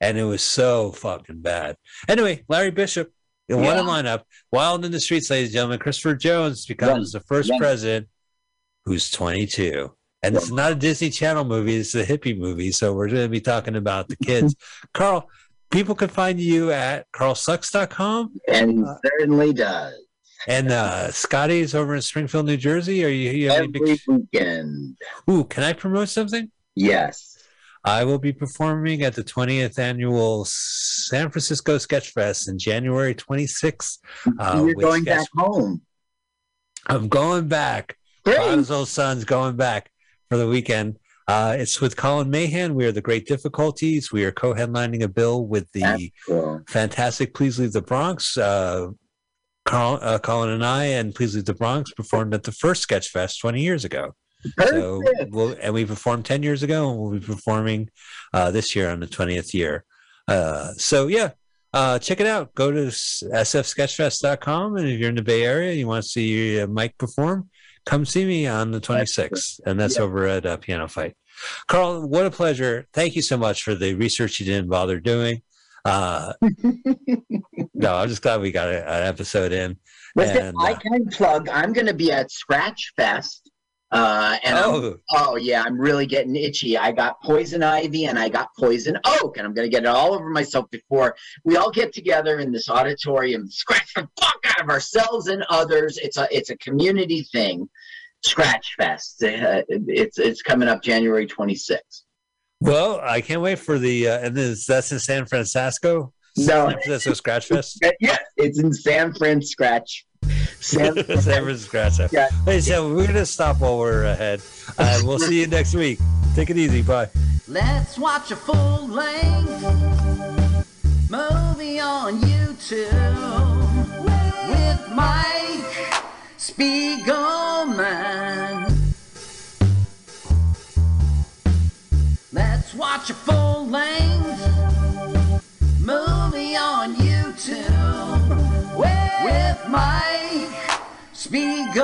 and it was so fucking bad. Anyway, Larry Bishop, the one in Yeah. one lineup, Wild in the Streets, ladies and gentlemen, Christopher Jones becomes the first Yeah. president who's 22. And it's not a Disney Channel movie, it's a hippie movie. So we're going to be talking about the kids. Carl, people can find you at carlsucks.com And Uh, certainly does. and uh, Scotty's over in Springfield, New Jersey. Are you, you have Every big, weekend. ooh, can I promote something? Yes. I will be performing at the 20th annual San Francisco Sketch Fest in January 26th. Uh, You're going sketch- back home. I'm going back. Great. Father's old son's going back for the weekend. Uh, it's with Colin Mahan. We are the Great Difficulties. We are co-headlining a bill with the cool. fantastic Please Leave the Bronx. Uh, Carl, uh, Colin and I and Please Leave the Bronx performed at the first Sketch Fest 20 years ago. So we'll, and we performed 10 years ago and we'll be performing uh, this year on the 20th year. Uh, so yeah, uh, check it out. Go to sfsketchfest.com. And if you're in the Bay Area, and you want to see uh, Mike perform, come see me on the 26th. And that's Yeah. over at uh, Piano Fight. Carl, what a pleasure. Thank you so much for the research you didn't bother doing. Uh, no, I'm just glad we got a, an episode in. Listen, And, I can plug. I'm going to be at Scratch Fest. Uh, and oh, oh yeah, I'm really getting itchy. I got poison ivy and I got poison oak, and I'm going to get it all over myself before we all get together in this auditorium, scratch the fuck out of ourselves and others. It's a it's a community thing. Scratch Fest. Uh, it's it's coming up January 26th. well, I can't wait for the, uh, and this, that's in San Francisco. No. San Francisco Scratch Fest. Yeah, it's in San Fran Scratch. San San Francisco Scratch Fest. Yeah. Hey, so we're gonna stop while we're ahead. Uh, we'll see you next week. Take it easy. Bye. Let's watch a full length movie on YouTube with Mike Spiegelman. Let's watch a full length movie on YouTube with Mike Spiegelman.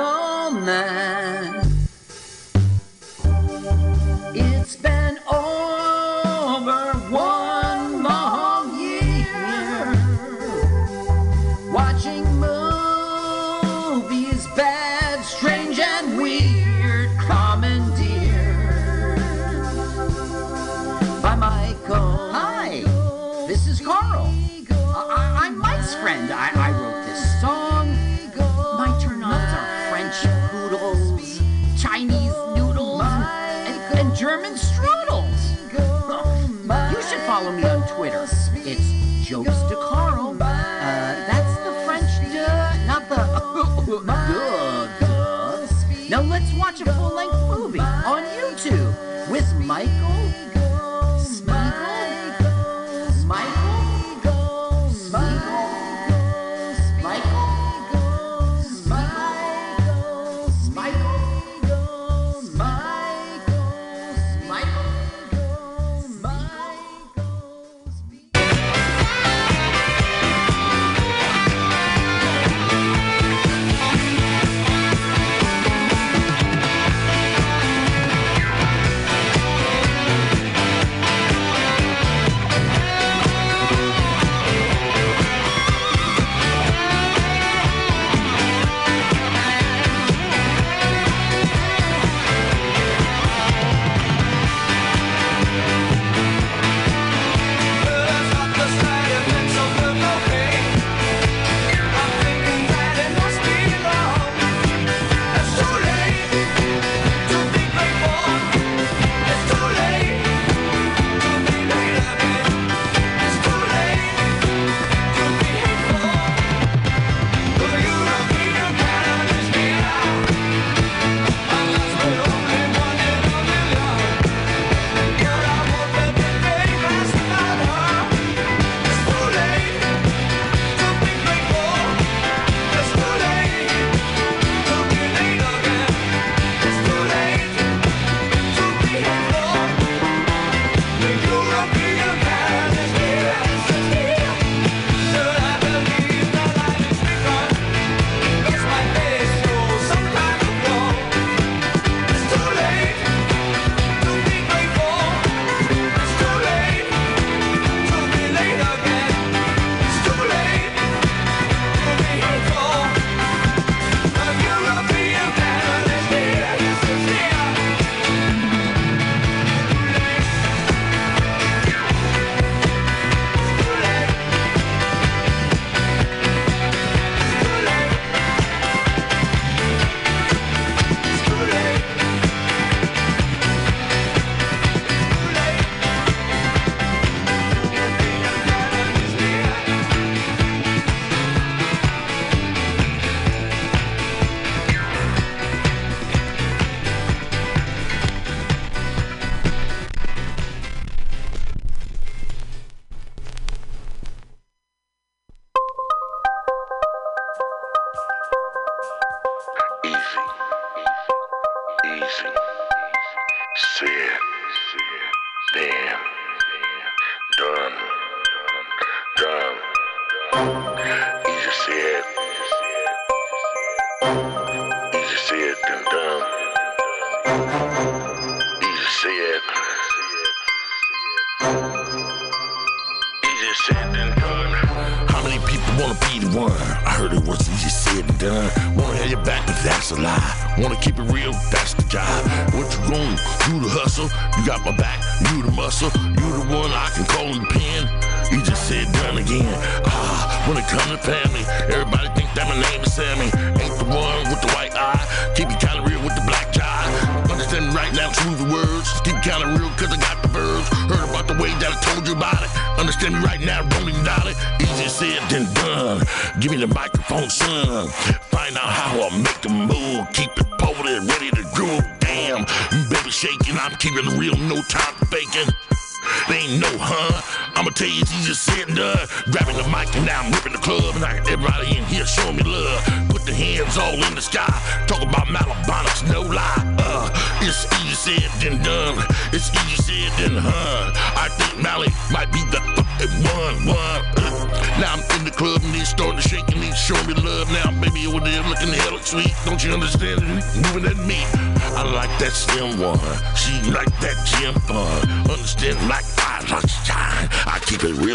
With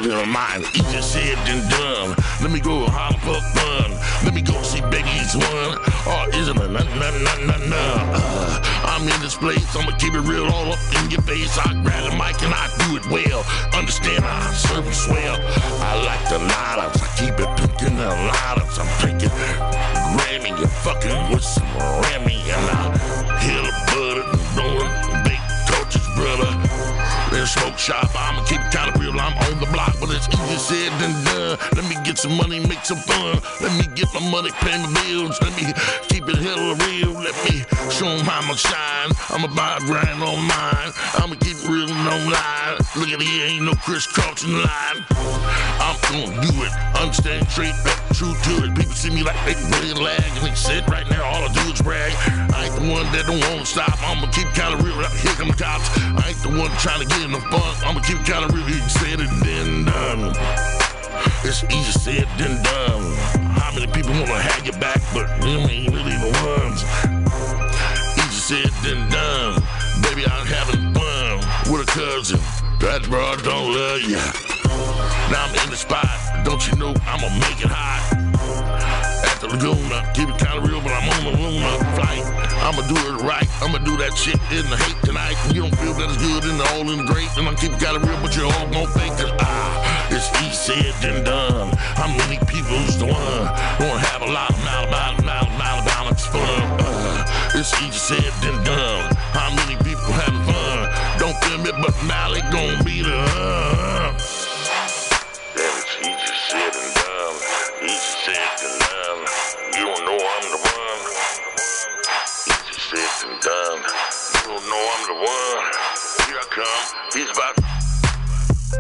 in my mind. Easier said than done. Let me go holler for fun. Let me go see Baby's one. Or is it a na na na na na? Uh, I'm in this place. I'ma keep it real all up in your face. I grab the mic and I do it well. Understand I serve you swell. I like the lineups. I keep it picking the lineups. I'm drinking Grammy. You fucking with some Remy and I hear the butter blowing big torches, brother. In a smoke shop, I'ma keep it kinda real. I'm on the block, but it's easier said than done. Let me get some money, make some fun. Let me get my money, pay my bills. Let me keep it hella real. Let me show 'em how I'ma shine. I'ma buy a grind on mine. I'ma keep real don't lie. Look at here, ain't no crisscrossing line. I'm gonna do it. Understand straight up, true to it. People see me like they really lag, and they said right now all I do is brag. I ain't the one that don't wanna stop. I'ma keep kinda real. Here come the cops. I ain't the one trying to get in the funk. I'ma keep kinda real. Said it done. It's easier said than done. How many people wanna have your back, but them ain't really the ones. Easier said than done. Baby, I'm having fun with a cousin. That broad don't love ya. Now I'm in the spot. Don't you know I'ma make it hot? At the Laguna, keep it kinda real, but I'm on the Luna flight. I'ma do it right. I'ma do that shit in the hate tonight. You don't feel that it's good in the all in the great. And I'm keep it kinda real, but you all gon' think that ah, it's said than done. How many people's the one? Gonna have a lot of about mal mal about it's fun. Uh, it's said than done. How many people having fun? Don't feel me, but Malik gon' be the uh. Damn, it's easy said and done. I'm the one. Easy said and done. You don't know I'm the one. Here I come. He's about.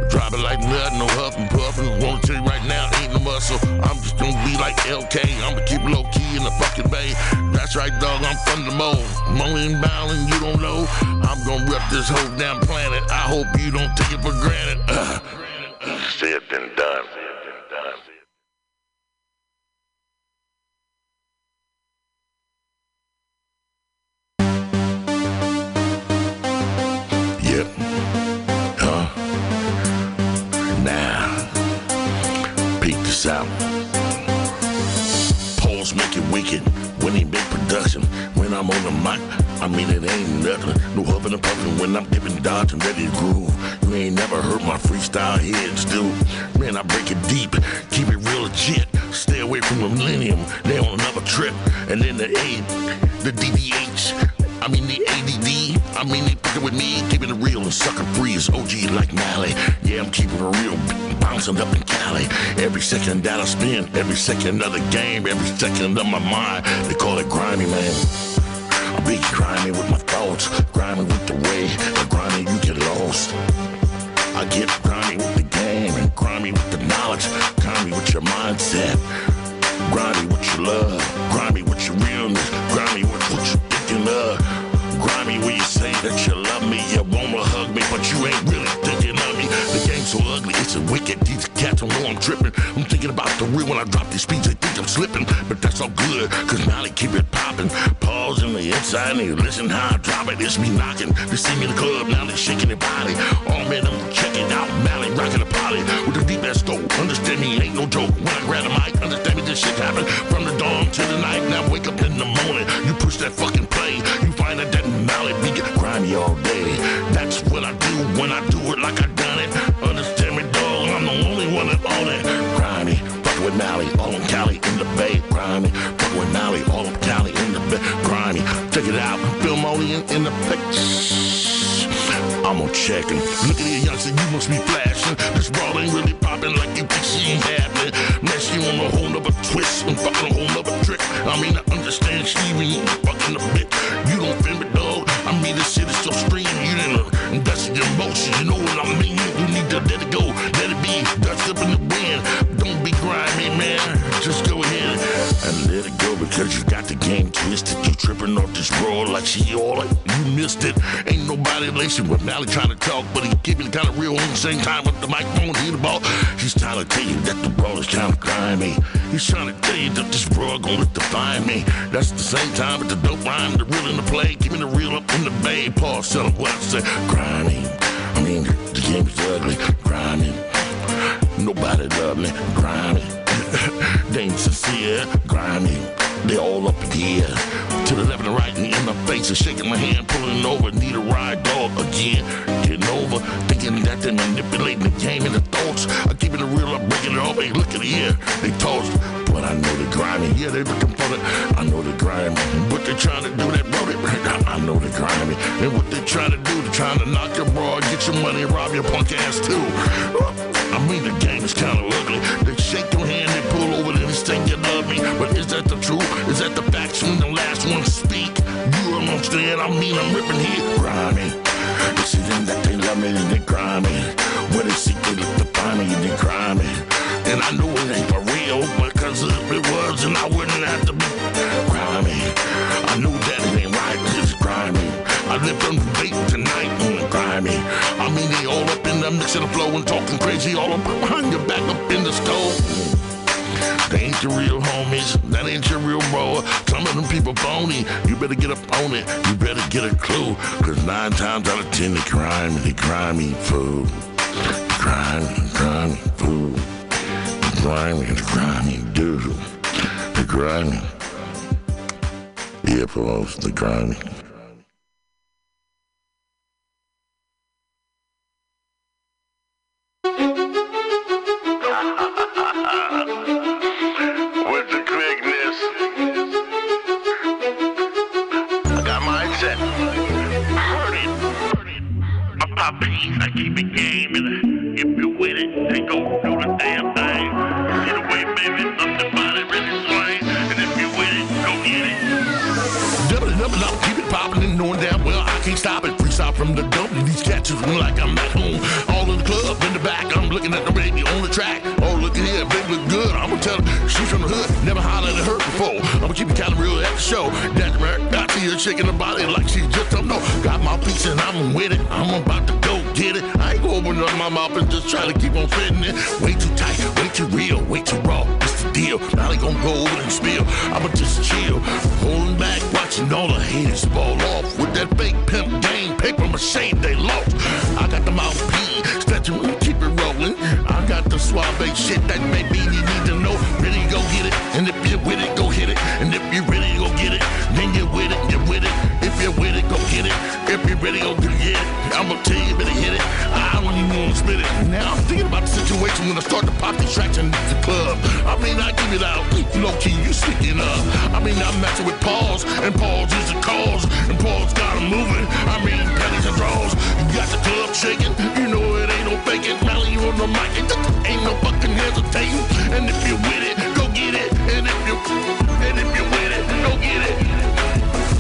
Drop it like nothing, no huffing puffing. Wanna tell you right now, ain't no muscle. I'm just gonna be like LK. I'ma keep low key in the fucking bay. That's right, dog. I'm from the mole. Money and you don't know. I'm gonna rep this whole damn planet. I hope you don't take it for granted. Uh, said and done. I'm on the mic, I mean it ain't nothing. No huffing and puffing when I'm dipping dodge and ready to groove. You ain't never heard my freestyle heads, dude. Man, I break it deep, keep it real legit. Stay away from the millennium, they on another trip. And then the A, the DDH. I mean the ADD, I mean they it with me, keeping it real and sucker free is OG like Mally. Yeah, I'm keeping it real, bouncing up in Cali. Every second that I spend, every second of the game, every second of my mind, they call it grimy, man. Be grimy with my thoughts, grimy with the way, the grimy you get lost. I get grimy with the game and grimy with the knowledge, grimy with your mindset, grimy with your love, grimy with your realness, grimy with what you thinking of, grimy when you say that you wicked. These cats don't know I'm trippin'. I'm thinking about the real when I drop these speeds. They think I'm slipping, but that's all good, cause now they keep it popping. Pause in the inside and you listen how I drop it. It's me knocking. They see me in the club, now they shaking their body. All men, man, I'm checking out Mally, rocking the party with the suave shit that maybe you need to know. Really go get it, and if you're with it, go hit it. And if you really go get it, then you're with it, you're with it. If you're with it, go get it. If you really go get it, I'ma tell you better hit it. I don't even wanna spit it. Now I'm thinking about the situation when I start to pop these tracks in the club. I mean I give it out, low key you sticking up. I mean I'm matching with Pauls, and Pauls is the cause, and Pauls got 'em moving. I mean pennies and draws, you got the club shaking the mic and ain't no fucking hesitating. And if you're with it, go get it. And if you and if you're with it, go get it.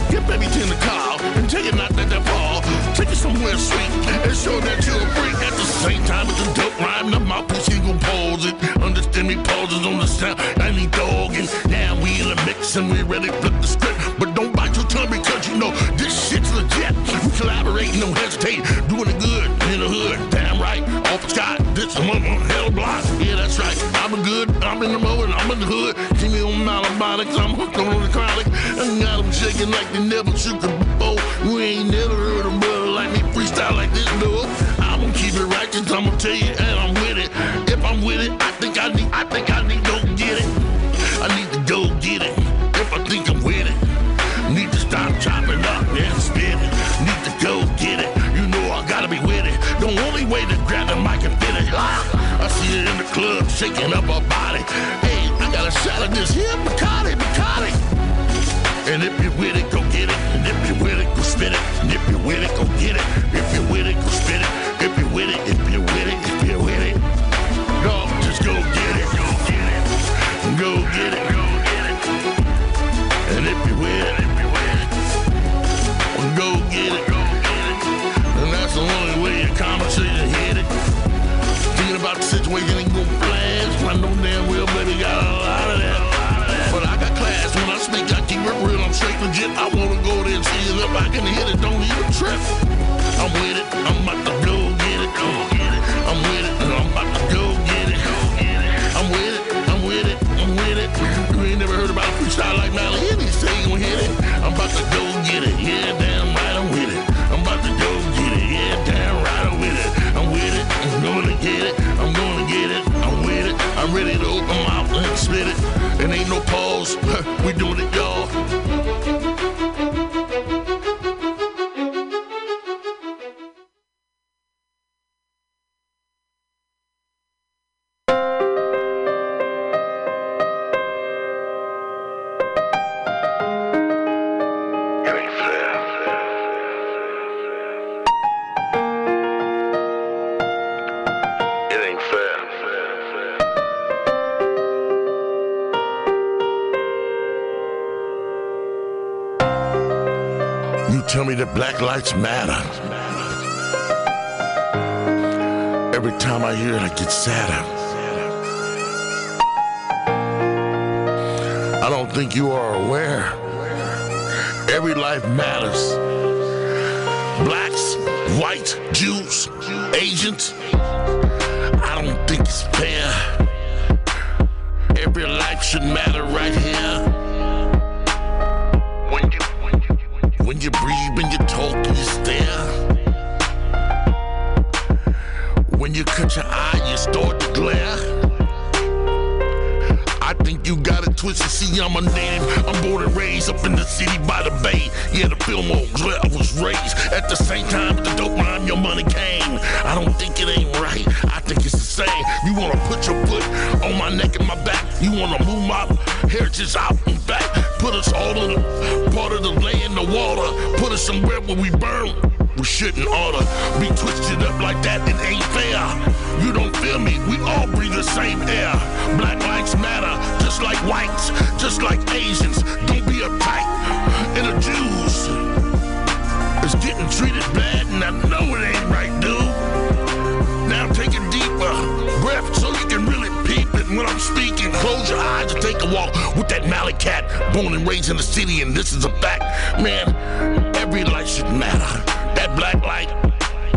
Get baby in the car and take you not to that ball. Take you somewhere sweet and show that you're a freak. At the same time as the dope rhyme, the mouthpiece she gon' pause it. Understand me pauses on the sound. I need dog and now we in the mix and we ready flip the script. But don't bite your tongue because you know this shit's legit. We collaborate, no hesitate, doing it good in the hood. Damn right, off the sky bitch, I'm on hell block. Yeah, that's right. I'm a good, I'm in the mode, I'm in the hood. Keep me on malabonics, I'm hooked on the chronic. I got them shaking like they never shook the bow. You ain't never heard a brother like me freestyle like this, no. I'm gonna keep it righteous, I'm gonna tell you, and I'm with it. If I'm with it, I think I need, I think I need. Shaking up her body. Hey, I got a shot of this here Bacardi, Bacardi. And if you're with it, go get it. And if you're with it, go spit it. And if you're with it, go get it. If you're with it, go spit it. If you're with it, if you're with it, if you're with it. No, just go get it. Go get it. Go get it. Go get it. And if you're with it, go get it. Go get it. And that's the only way your conversation hit it. Thinking about the situation it real. I'm straight legit. I wanna go there and see it. If I can hit it, don't even trip. I'm with it. I'm about to go get it. Go get it. I'm with it. I'm about to go get it. Go get it. I'm with it. I'm with it. I'm with it. You ain't never heard about a freestyle like say he gon' hit it. I'm about to go get it. Yeah, damn right, I'm with it. I'm about to go get it. Yeah, damn right, I'm with it. I'm with it. I'm gonna get it. I'm gonna get it. I'm with it. I'm ready to open my mouth and spit it. And ain't no pause. we black lives matter. Every time I hear it, I get sadder. I don't think you are aware. Every life matters. Blacks, whites, Jews, Asians. I don't think it's fair. Every life should matter right here. When you breathe, when you talk, and you stare. When you cut your eye, you start to glare. I think you got it twisted. See, I'm a native. I'm born and raised up in the city by the bay. Yeah, the Fillmore's where I was raised. At the same time, the dope rhyme, your money came. I don't think it ain't right. I think it's the same. You wanna put your foot on my neck and my back. You wanna move my heritage out and back. Put us all in a part of the land, the water. Put us somewhere where we burn. We shouldn't oughta be twisted up like that. It ain't fair. You don't feel me? We all breathe the same air. Black lives matter, just like whites, just like Asians. Don't be uptight. And the Jews is getting treated bad, and I know it ain't right, dude. When I'm speaking. Close your eyes and take a walk with that Mally cat, born and raised in the city, and this is a fact. Man, every life should matter. That black light,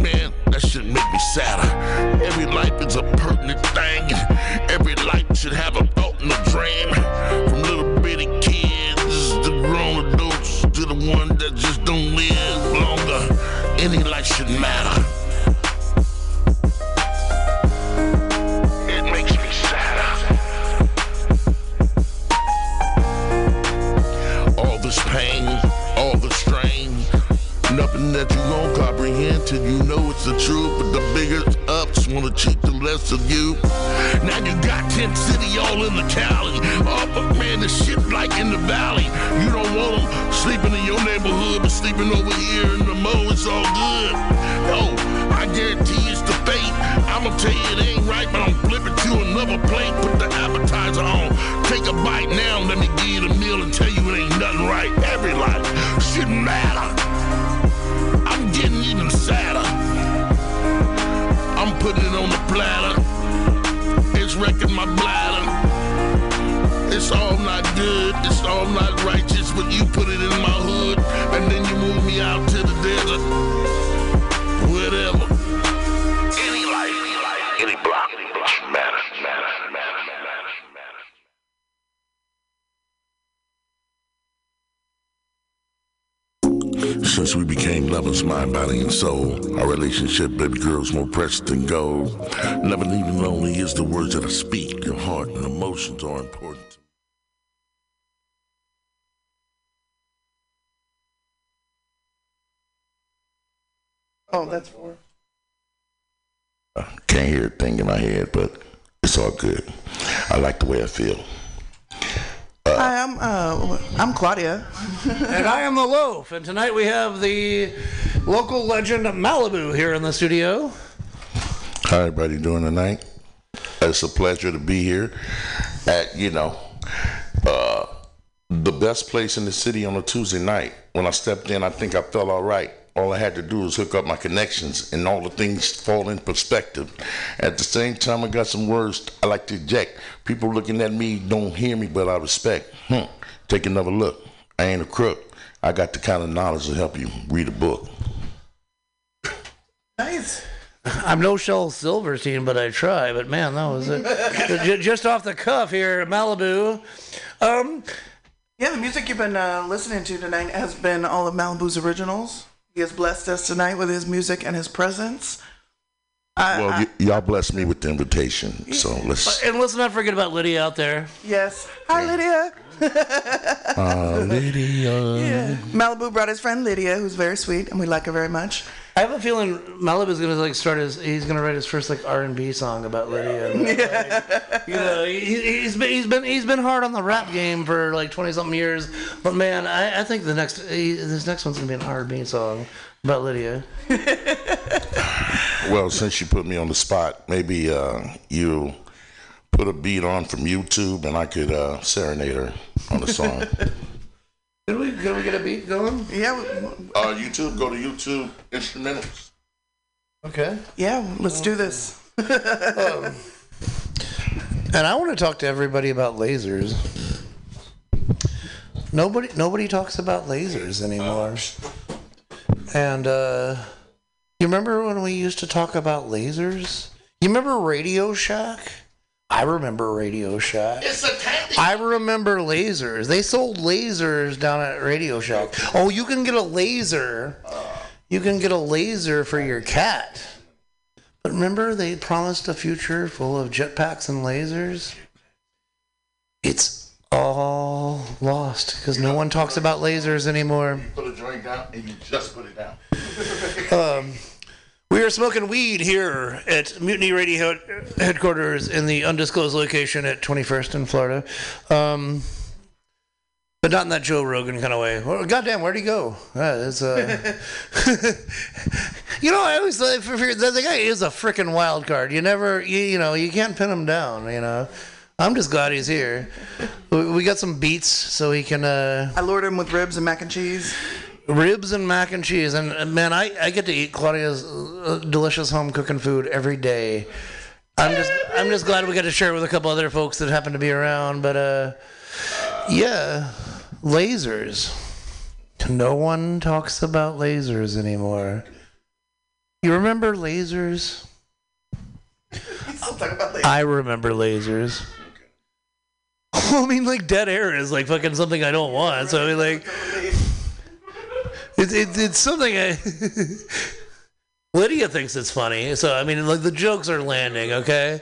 man, that should make me sadder. Every life is a pertinent thing. Every life should have a thought and a dream. From little bitty kids to grown adults to the one that just don't live longer. Any life should matter. Till you know it's the truth. But the bigger ups wanna cheat the less of you. Now you got Tent City all in the Cali. Oh, but man, the shit like in the valley. You don't want them sleeping in your neighborhood, but sleeping over here in the mo, it's all good. No, I guarantee it's the fate. I'ma tell you it ain't right, but I'm flipping to another plate. Put the appetizer on. Take a bite now, let me give you the meal and tell you it ain't nothing right. Every life shouldn't matter. Getting even sadder. I'm putting it on the platter. It's wrecking my bladder. It's all not good, it's all not righteous, but you put it in my hood, and then you move me out to the desert. Whatever. Since we became lovers, mind, body, and soul, our relationship, baby girl, is more precious than gold. Never leaving lonely is the words that I speak. Your heart and emotions are important. Oh, that's for. I can't hear a thing in my head, but it's all good. I like the way I feel. Hi, I'm uh, I'm Claudia. and I am the loaf. And tonight we have the local legend Malibu here in the studio. How everybody doing tonight? It's a pleasure to be here at, you know, uh, the best place in the city on a Tuesday night. When I stepped in, I think I felt all right. All I had to do was hook up my connections and all the things fall in perspective. At the same time, I got some words I like to eject. People looking at me don't hear me, but I respect. Hmm. Take another look. I ain't a crook. I got the kind of knowledge to help you read a book. Nice. I'm no Shel Silverstein, but I try. But man, that was it. Just off the cuff here, Malibu. Um, Yeah, the music you've been uh, listening to tonight has been all of Malibu's originals. He has blessed us tonight with his music and his presence. I, Well, I- y- y'all blessed me with the invitation, so let's. and let's not forget about Lydia out there. yes. Hi, Lydia. Uh, Lydia. Yeah. Malibu brought his friend Lydia, who's very sweet, and we like her very much. I have a feeling Malibu's gonna like start his. He's gonna write his first like R and B song about Lydia. Yeah, you know, he, he's been he's been he's been hard on the rap game for like twenty something years. But man, I, I think the next he, this next one's gonna be an R and B song about Lydia. Well, since you put me on the spot, maybe uh, you put a beat on from YouTube and I could uh, serenade her on the song. Could we could we get a beat going? Yeah, uh, YouTube, go to YouTube instrumentals. Okay. yeah. Let's do this. And I want to talk to everybody about lasers. Nobody nobody talks about lasers anymore. And uh you remember when we used to talk about lasers? You remember Radio Shack? I remember Radio Shack. It's a tank. I remember lasers. They sold lasers down at Radio Shack. Oh, you can get a laser. You can get a laser for your cat. But remember, they promised a future full of jetpacks and lasers? It's all lost because no one talks about lasers anymore. Put a joint down and you just put it down. Um, we are smoking weed here at Mutiny Radio headquarters in the undisclosed location at 21st in Florida. Um, but not in that Joe Rogan kind of way. Well, goddamn, where'd he go? Uh, uh... you know, I always for, the, guy is a freaking wild card. You never, you, you know, you can't pin him down. You know, I'm just glad he's here. We, we got some beats so he can. Uh, I lured him with ribs and mac and cheese. Ribs and mac and cheese. And man i, I get to eat claudia's uh, delicious home cooking food every day. I'm just i'm just glad we got to share it with a couple other folks that happen to be around. But uh yeah lasers. No one talks about lasers anymore. You remember lasers? Later. i remember lasers. I mean, like dead air is like fucking something I don't want. So I mean, like, It's it, it's something I. Lydia thinks it's funny, so I mean, like the jokes are landing. Okay,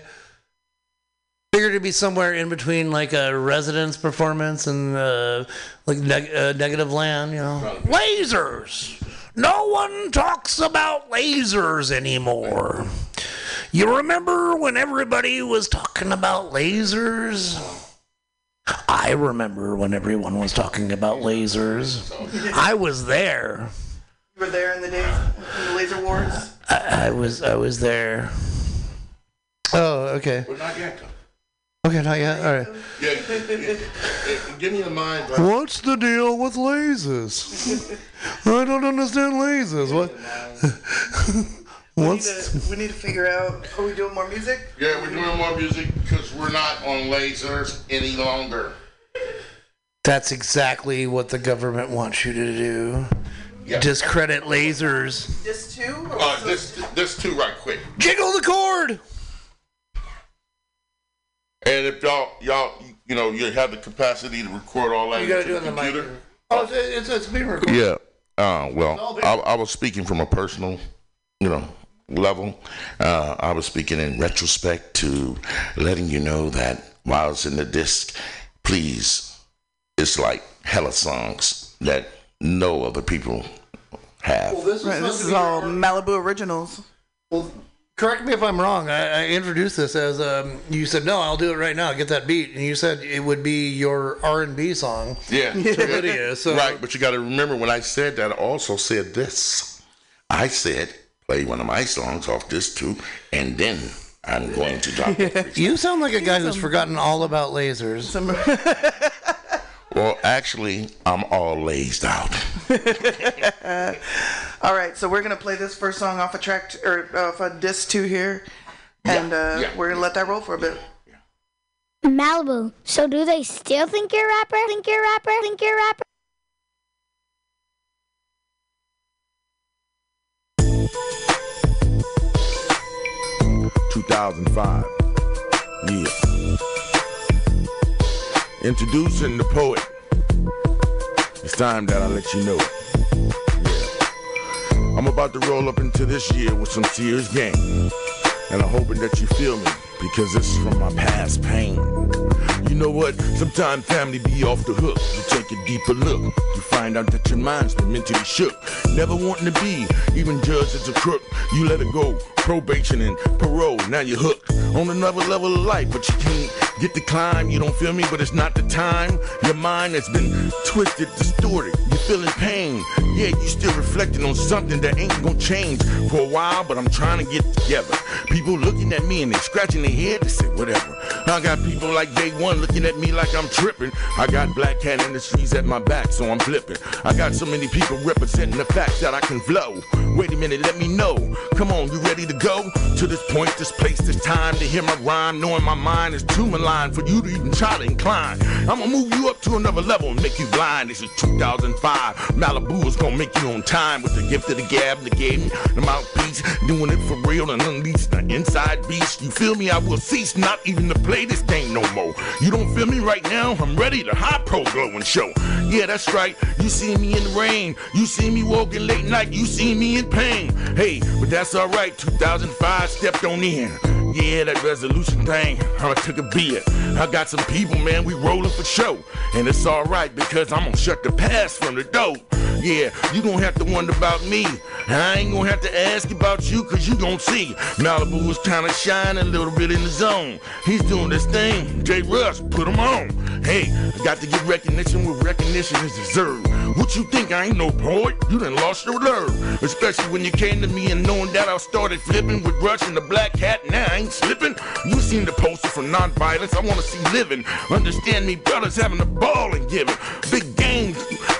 figured to be somewhere in between like a residence performance and uh, like neg- uh, negative land. You know, lasers. No one talks about lasers anymore. You remember when everybody was talking about lasers? I remember when everyone was talking about lasers. I was there. You were there in the days in the laser wars. I, I was I was there. Oh, okay. But not yet. though. Okay, not yet. All right. Yeah, yeah, yeah, give me a mind. bro. What's the deal with lasers? I don't understand lasers. What? We need, to, we need to figure out. Are we doing more music? Yeah, we're doing more music because we're not on lasers any longer. That's exactly what the government wants you to do. Yeah. Discredit lasers. This too? Or Uh, this this too right quick. Jiggle the cord. And if y'all y'all you know you have the capacity to record all that You gotta do it in the computer. mic. Oh, it's, it's, it's being recorded. Yeah. Uh, well, I, I was speaking from a personal, you know, level. Uh, I was speaking in retrospect to letting you know that while it's in the disc, please, it's like hella songs that no other people have. this Right, this is all Malibu originals. Well, correct me if I'm wrong. I, I introduced this as um, you said, no, I'll do it right now. Get that beat, and you said it would be your R and B song yeah. to Lydia. So Right, but you got to remember when I said that, I also said this. I said, play one of my songs off this too, and then I'm going to drop it. you sound like a guy who's forgotten all about lasers. Well, actually, I'm all lazed out. all right, so we're gonna play this first song off a track t- or off a disc two here, and uh, yeah. we're gonna let that roll for a bit. Malibu. So do they still think you're a rapper? Think you're a rapper? Think you're a rapper? Two thousand five. Yeah. Introducing the poet. It's time that I let you know. Yeah. I'm about to roll up into this year with some serious game. And I'm hoping that you feel me because this is from my past pain. You know what? Sometimes family be off the hook. You take a deeper look. You find out that your mind's been mentally shook. Never wanting to be even judged as a crook. You let it go. Probation and parole. Now you're hooked on another level of life, but you can't get the climb. You don't feel me, but it's not the time. Your mind has been twisted, distorted. You're feeling pain. Yeah, you still reflecting on something that ain't gonna change for a while, but I'm trying to get together. People looking at me and they scratching their head to say whatever. I got people like day one looking at me like I'm tripping. I got Black Cat Industries at my back, so I'm flipping. I got so many people representing the fact that I can flow. Wait a minute, let me know. Come on, you ready to go? To this point, this place, this time to hear my rhyme, knowing my mind is too malign for you to even try to incline. I'ma move you up to another level and make you blind. This is 2005. Malibu is gonna make you on time with the gift of the gab, the game, the mouthpiece, doing it for real and unleash the inside beast. You feel me? I will cease not even to play this game no more. You don't feel me right now? I'm ready to high pro glowing show. Yeah, that's right. You see me in the rain. You see me walking late night. You see me in pain. Hey, but that's alright. 2005 stepped on in. Yeah, that resolution thing, I took a beer. I got some people, man, we rolling for show. And it's alright because I'm gonna shut the past from the door. Yeah, you gonna have to wonder about me. I ain't gonna have to ask about you cause you gon' see. Malibu was kinda shining a little bit in the zone. He's doing this thing. J. Russ, put him on. Hey, I got to get recognition where recognition is deserved. What you think? I ain't no poet. You done lost your nerve. Especially when you came to me and knowing that I started flipping with Rush and the Black Hat. Now I ain't slipping. You seen the poster for nonviolence. I wanna see living. Understand me, brothers having a ball and giving. Big games,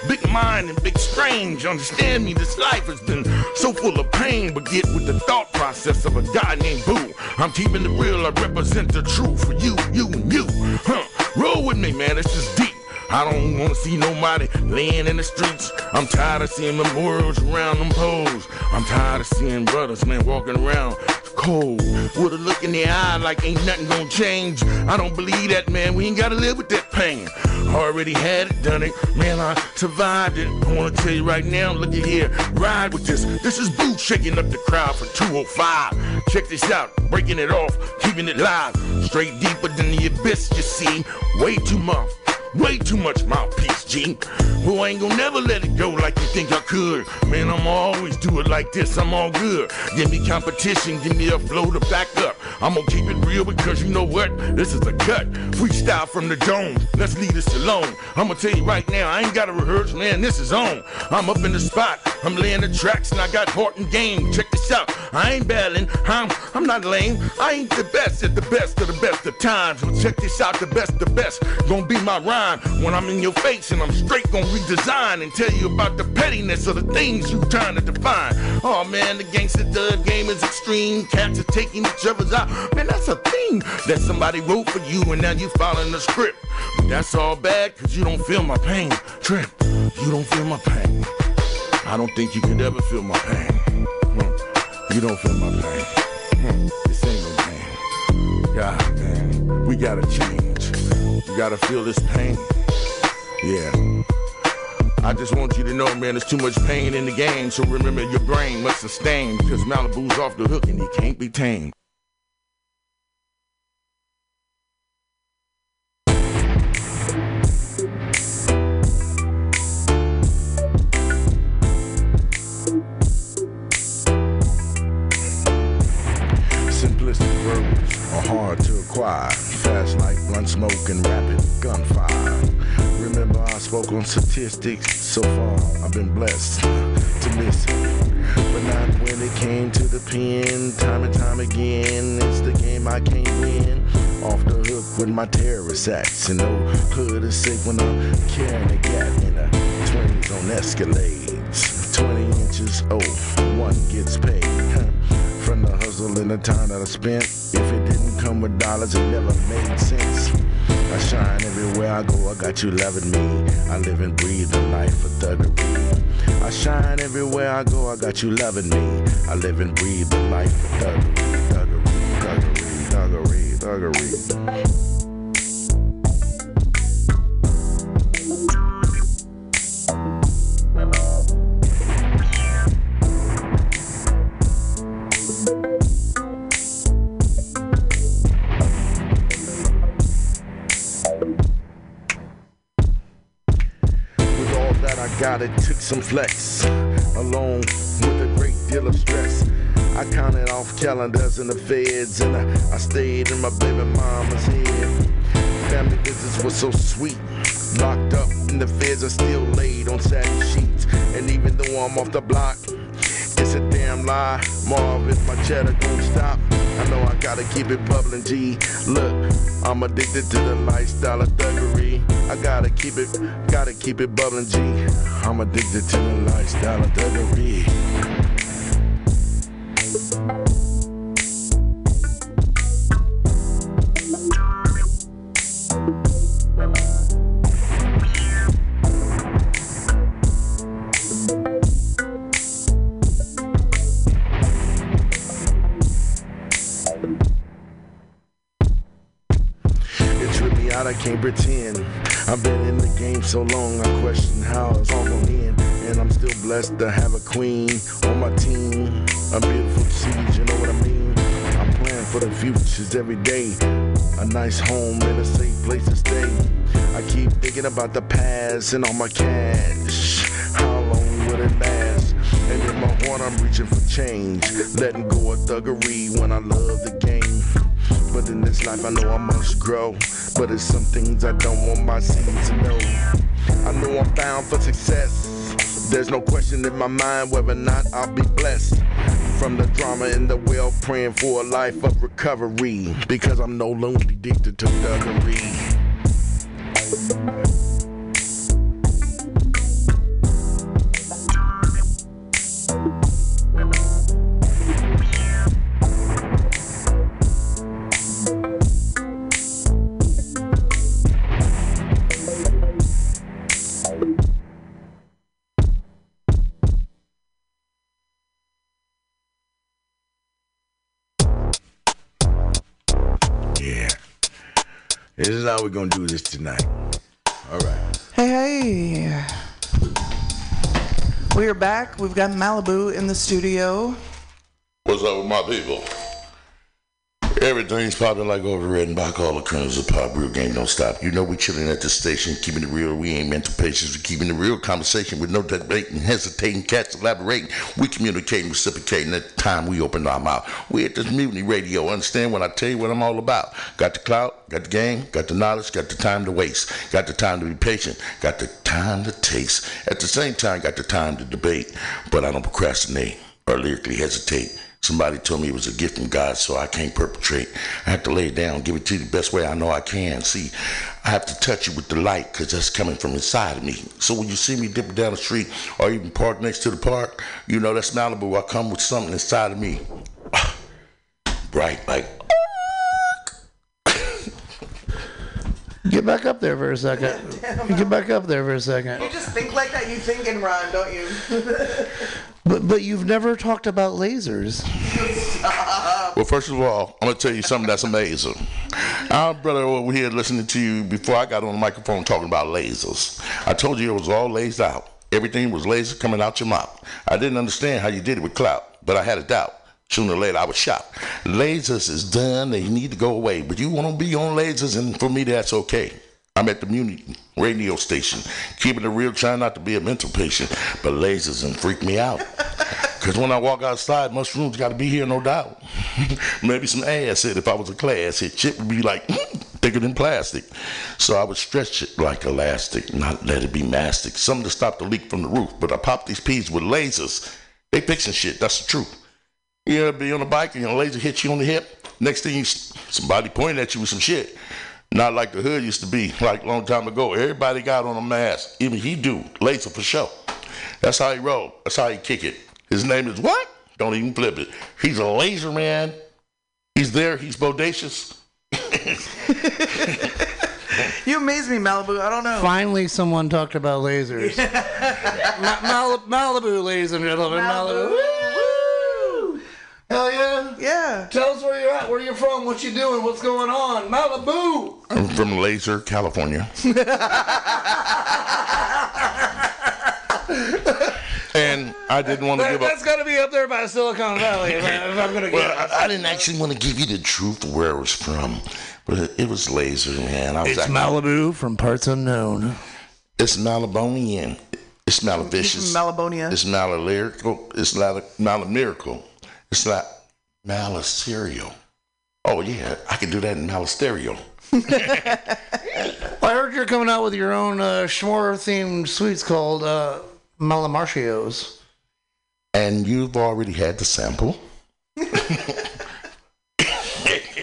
big mind and big strange. Understand me, this life has been so full of pain. But get with the thought process of a guy named Boo. I'm keeping it real. I represent the truth for you, you, and you. Huh? Roll with me, man. it's just deep. I don't wanna see nobody laying in the streets. I'm tired of seeing memorials around them poles. I'm tired of seeing brothers, man, walking around cold with a look in the eye like ain't nothing gonna change. I don't believe that, man. We ain't gotta live with that pain. Already had it, done it, man. I survived it. I wanna tell you right now, look at here, ride with this. This is Boo shaking up the crowd for 205. Check this out, breaking it off, keeping it live. Straight deeper than the abyss, you see. Way too much. Way too much mouthpiece, G. Who I ain't gonna never let it go like you think I could. Man, I'm always do it like this, I'm all good. Give me competition, give me a flow to back up. I'm gonna keep it real because you know what? This is a cut. Freestyle from the dome. Let's leave this alone. I'm gonna tell you right now, I ain't gotta rehearse, man. This is on. I'm up in the spot. I'm laying the tracks and I got heart and game. Check this out. I ain't battling. I'm, I'm not lame. I ain't the best at the best of the best of times. Well, check this out. The best, of the best. Gonna be my rhyme when I'm in your face and I'm straight gonna redesign and tell you about the pettiness of the things you trying to define. Oh man, the gangster thug game is extreme. Cats are taking each other's out. Man, that's a thing that somebody wrote for you and now you following the script. But that's all bad cause you don't feel my pain. Trip, you don't feel my pain. I don't think you could ever feel my pain. Hmm. You don't feel my pain. Hmm. This ain't no pain. God, man, we gotta change. You gotta feel this pain. Yeah. I just want you to know, man, there's too much pain in the game. So remember, your brain must sustain. Because Malibu's off the hook and he can't be tamed. Simplistic verbs are hard to acquire. And rapid gunfire. Remember, I spoke on statistics. So far, I've been blessed to listen. But not when it came to the pen. Time and time again, it's the game I can't win. Off the hook with my terrorist acts. And no hood is sick when I'm carrying a gat in a 20s on Escalades. 20 inches, oh, one gets paid. From the hustle and the time that I spent. If it didn't come with dollars, it never made sense. I shine everywhere I go, I got you loving me. I live and breathe the life of thuggery. I shine everywhere I go, I got you loving me. I live and breathe the life of thuggery, thuggery, thuggery, thuggery, thuggery. I it took some flex, along with a great deal of stress. I counted off calendars and the feds, and I, I stayed in my baby mama's head. Family visits were so sweet. Locked up in the feds, are still laid on satin sheets. And even though I'm off the block, it's a damn lie. Marv, my cheddar don't stop, I know I gotta keep it bubbling, G. Look, I'm addicted to the lifestyle of thuggery. I gotta keep it, gotta keep it bubbling, G. I'm addicted to the lifestyle of thuggery. Pretend. I've been in the game so long, I question how it's all gonna end. And I'm still blessed to have a queen on my team. A beautiful seed, you know what I mean? I'm planning for the futures every day. A nice home and a safe place to stay. I keep thinking about the past and all my cash. How long will it last? And in my heart, I'm reaching for change. Letting go of thuggery when I love the game. But in this life, I know I must grow. But there's some things I don't want my seeds to know. I know I'm bound for success. There's no question in my mind whether or not I'll be blessed. From the drama in the well, praying for a life of recovery. Because I'm no longer addicted to thuggery. How we're gonna do this tonight. All right. Hey, hey. We are back. We've got Malibu in the studio. What's up with my people? Everything's popping like overridden by all the kernels of pop. Real game don't stop. You know we chilling at the station, keeping it real. We ain't mental patients. We keeping the real conversation with no debating, hesitating, cats elaborating. We communicating, reciprocating. At the time we open our mouth. We at this mutiny radio. Understand when I tell you what I'm all about? Got the clout, got the game, got the knowledge, got the time to waste, got the time to be patient, got the time to taste. At the same time, got the time to debate. But I don't procrastinate or lyrically hesitate. Somebody told me it was a gift from God, so I can't perpetrate. I have to lay it down, give it to you the best way I know I can. See, I have to touch you with the light because that's coming from inside of me. So when you see me dipping down the street or even park next to the park, you know that's Malibu. I come with something inside of me. Bright like Get back up there for a second. Get back up there for a second. You just think like that. You think and run, don't you? But but you've never talked about lasers. Well, first of all, I'm gonna tell you something that's amazing. Our brother over here listening to you before I got on the microphone talking about lasers. I told you it was all lased out. Everything was laser coming out your mouth. I didn't understand how you did it with clout, but I had a doubt. Sooner or later, I was shocked. Lasers is done. They need to go away. But you want to be on lasers, and for me, that's okay. I'm at the Mutiny radio station, keeping it real, trying not to be a mental patient. But lasers and freak me out. Because when I walk outside, mushrooms got to be here, no doubt. Maybe some acid if I was a class hit. Shit would be like mm, thicker than plastic. So I would stretch it like elastic, not let it be mastic. Something to stop the leak from the roof. But I pop these peas with lasers. They fixing shit. That's the truth. You ever be on a bike and your laser hits you on the hip? Next thing you, somebody pointing at you with some shit. Not like the hood used to be, like a long time ago. Everybody got on a mask. Even he do. Laser for sure. That's how he roll. That's how he kick it. His name is what? Don't even flip it. He's a laser man. He's there. He's bodacious. You amaze me, Malibu. I don't know. Finally, someone talked about lasers. Ma- Mal- Malibu, ladies and gentlemen, Malibu. Woo! Hell yeah! Yeah. Tell us where you're at, where you're from, what you doing, what's going on. Malibu. I'm from Laser, California. and I didn't want to That, give up. that's got to be up there by Silicon Valley. If, I, if I'm gonna Well, get. I, I didn't actually want to give you the truth of where I was from, but it, it was Laser, man. I was It's acting- Malibu from parts unknown. It's Malabonian. It's He's Malavicious. from Malibonia. It's Malalyrical. It's Mal- Malamiracle. It's not Malacereal. Oh, yeah. I can do that in Malastereo. I heard you're coming out with your own uh, Schmore themed sweets called uh, Malamarchios. And you've already had the sample.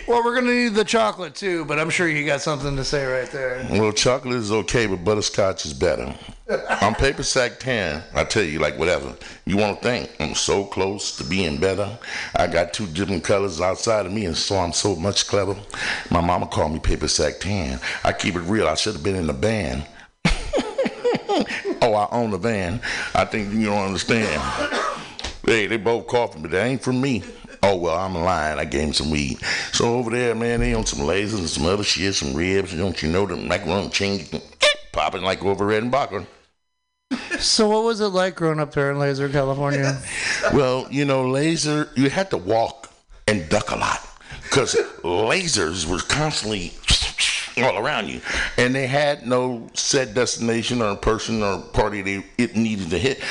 Well, we're gonna need the chocolate too, but I'm sure you got something to say right there. Well, chocolate is okay, but butterscotch is better. I'm paper sack tan. I tell you, like whatever. You want to think I'm so close to being better. I got two different colors outside of me, and so I'm so much clever. My mama called me paper sack tan. I keep it real. I should have been in the band. oh, I own a van. I think you don't understand. Hey, they both coughing, but that ain't from me. Oh well, I'm lying. I gave him some weed. So over there, man, they on some lasers and some other shit, some ribs. Don't you know the macaroni change popping like Orville Redenbacher? So, what was it like growing up there in Laser, California? Well, you know, laser, you had to walk and duck a lot because lasers were constantly all around you, and they had no set destination or person or party they it needed to hit.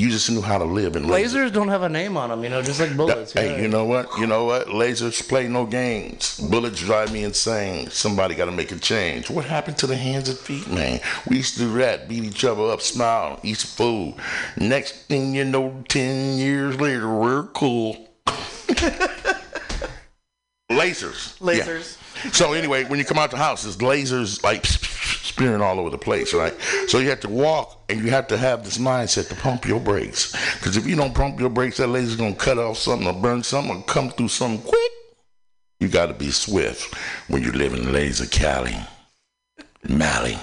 You just knew how to live in laser. Lasers don't have a name on them, you know, just like bullets. Hey, yeah. you know what? You know what? Lasers play no games. Bullets drive me insane. Somebody got to make a change. What happened to the hands and feet, man? We used to do that, beat each other up, smile, eat some food. Next thing you know, 10 years later, we're cool. lasers. Yeah. Lasers. So anyway, when you come out the house, there's lasers like spearing all over the place, right? So you have to walk and you have to have this mindset to pump your brakes. Because if you don't pump your brakes, that laser's gonna cut off something or burn something or come through something quick. You gotta be swift when you live in Laser Cali. Mally.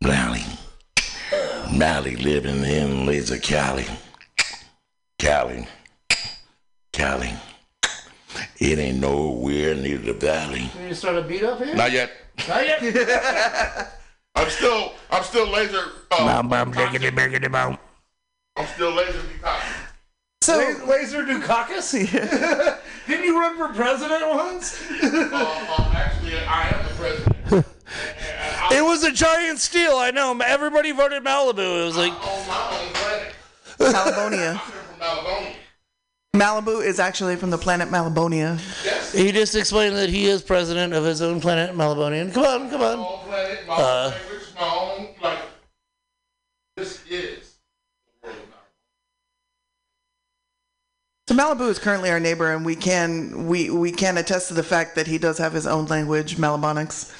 Mally. Mally living in Laser Cali. Cali. Cali. It ain't nowhere near the valley. Can you start a beat up here? Not yet. Not yet. I'm still, I'm still laser. Uh, bum, diggity, biggity, bum. I'm still laser. decocked. So, Laser Dukakis? Didn't you run for president once? Uh, uh, actually, I am the president. It was a giant steal, I know. Everybody voted Malibu. It was like, On my own planet. Malibonia. I'm from Alabama. Malibu is actually from the planet Malibonia. he just explained that he is president of his own planet, Malibonian. Come on, come on. own planet, Uh, language, own, like, this is the world of Alabama. So Malibu is currently our neighbor, and we can we we can attest to the fact that he does have his own language, Malabonics.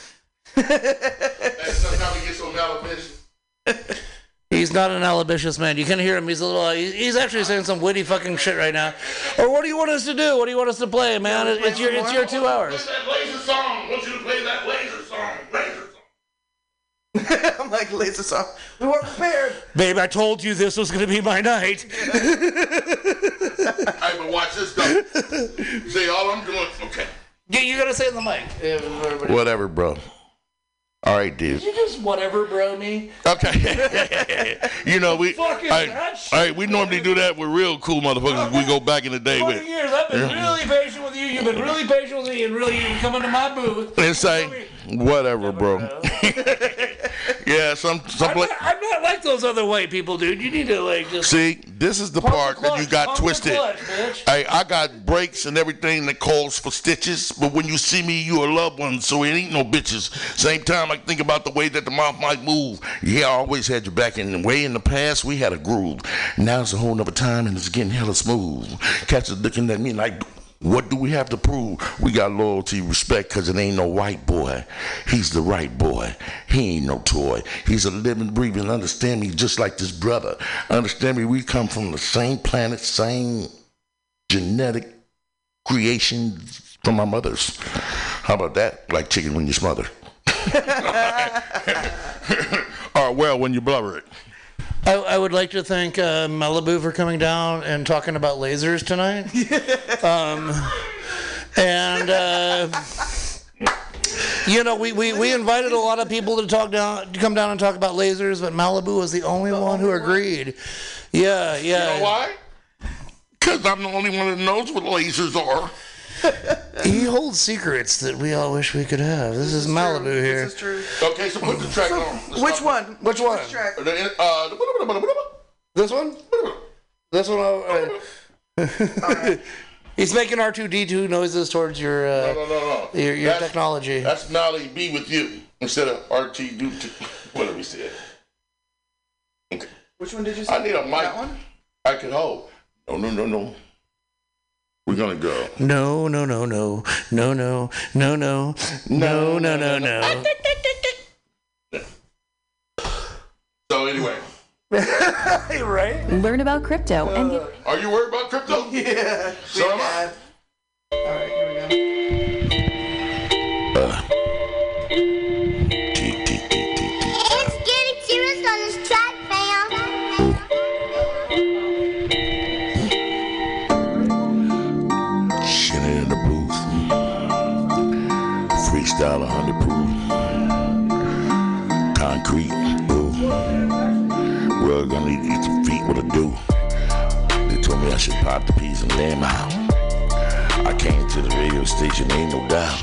And sometimes we get so malambitious. He's not an alabitious man. You can hear him. He's a little. He's he's actually saying some witty fucking shit right now. Or what do you want us to do? What do you want us to play, man? It- It's your it's your two Play hours. that laser song. I want you to play that laser song. Laser song. I'm like laser song. We weren't prepared. Babe, I told you this was gonna be my night. Hey, but watch this though. See, all I'm doing, okay. Yeah, you gotta say it in the mic. Yeah, Whatever, bro. All right, dude. You just whatever, bro, me. Okay. you know we. Fucking All that shit, all right, we normally do that with real cool motherfuckers. We go back in the day 20 with years. I've been really patient with you. You've been really patient with me, and really even coming to my booth. and say whatever, bro. yeah, some some I'm not, I'm not like those other white people, dude. You need to like just. See, this is the Pump the part that you got twisted. clutch. Hey, I got breaks and everything that calls for stitches, but when you see me, you a loved one, so it ain't no bitches. Same time, I think about the way that the mouth might move. Yeah, I always had your back, and the way in the past we had a groove. Now it's a whole nother time, and it's getting hella smooth. Cats are looking at me like. What do we have to prove? We got loyalty, respect, cause it ain't no white boy. He's the right boy. He ain't no toy. He's a living, breathing, understand me just like this brother. Understand me, we come from the same planet, same genetic creation from our mothers. How about that? Like chicken when you smother. or well when you blubber it. I, I would like to thank uh, Malibu for coming down and talking about lasers tonight. um, and uh, you know, we, we, we invited a lot of people to talk down to come down and talk about lasers, but Malibu was the only one who agreed. Yeah, yeah. You know why? Because I'm the only one that knows what lasers are. He holds secrets that we all wish we could have. This, is Malibu here. This is true. Okay, so put the track on. Let's Which stop. one? Which one? Which track? Uh, This one? This one? uh, He's making R2D2 noises towards your uh, no, no, no, no. your, your That's- technology. That's Mally be with you instead of RT do to whatever we said. Okay. Which one did you say? I need a mic. That one? I can hold. No, no, no, no. We're gonna go. No, no, no, no, no, no, no, no, no, no, no, no. So anyway, right? Learn about crypto and get uh, are you worried about crypto? Yeah. So am I. All right, here we Freestyle 100 proof. Concrete. Ooh. We're gonna need to eat feet. What to do? They told me I should pop the peas and lay 'em out. I came to the radio station, ain't no doubt.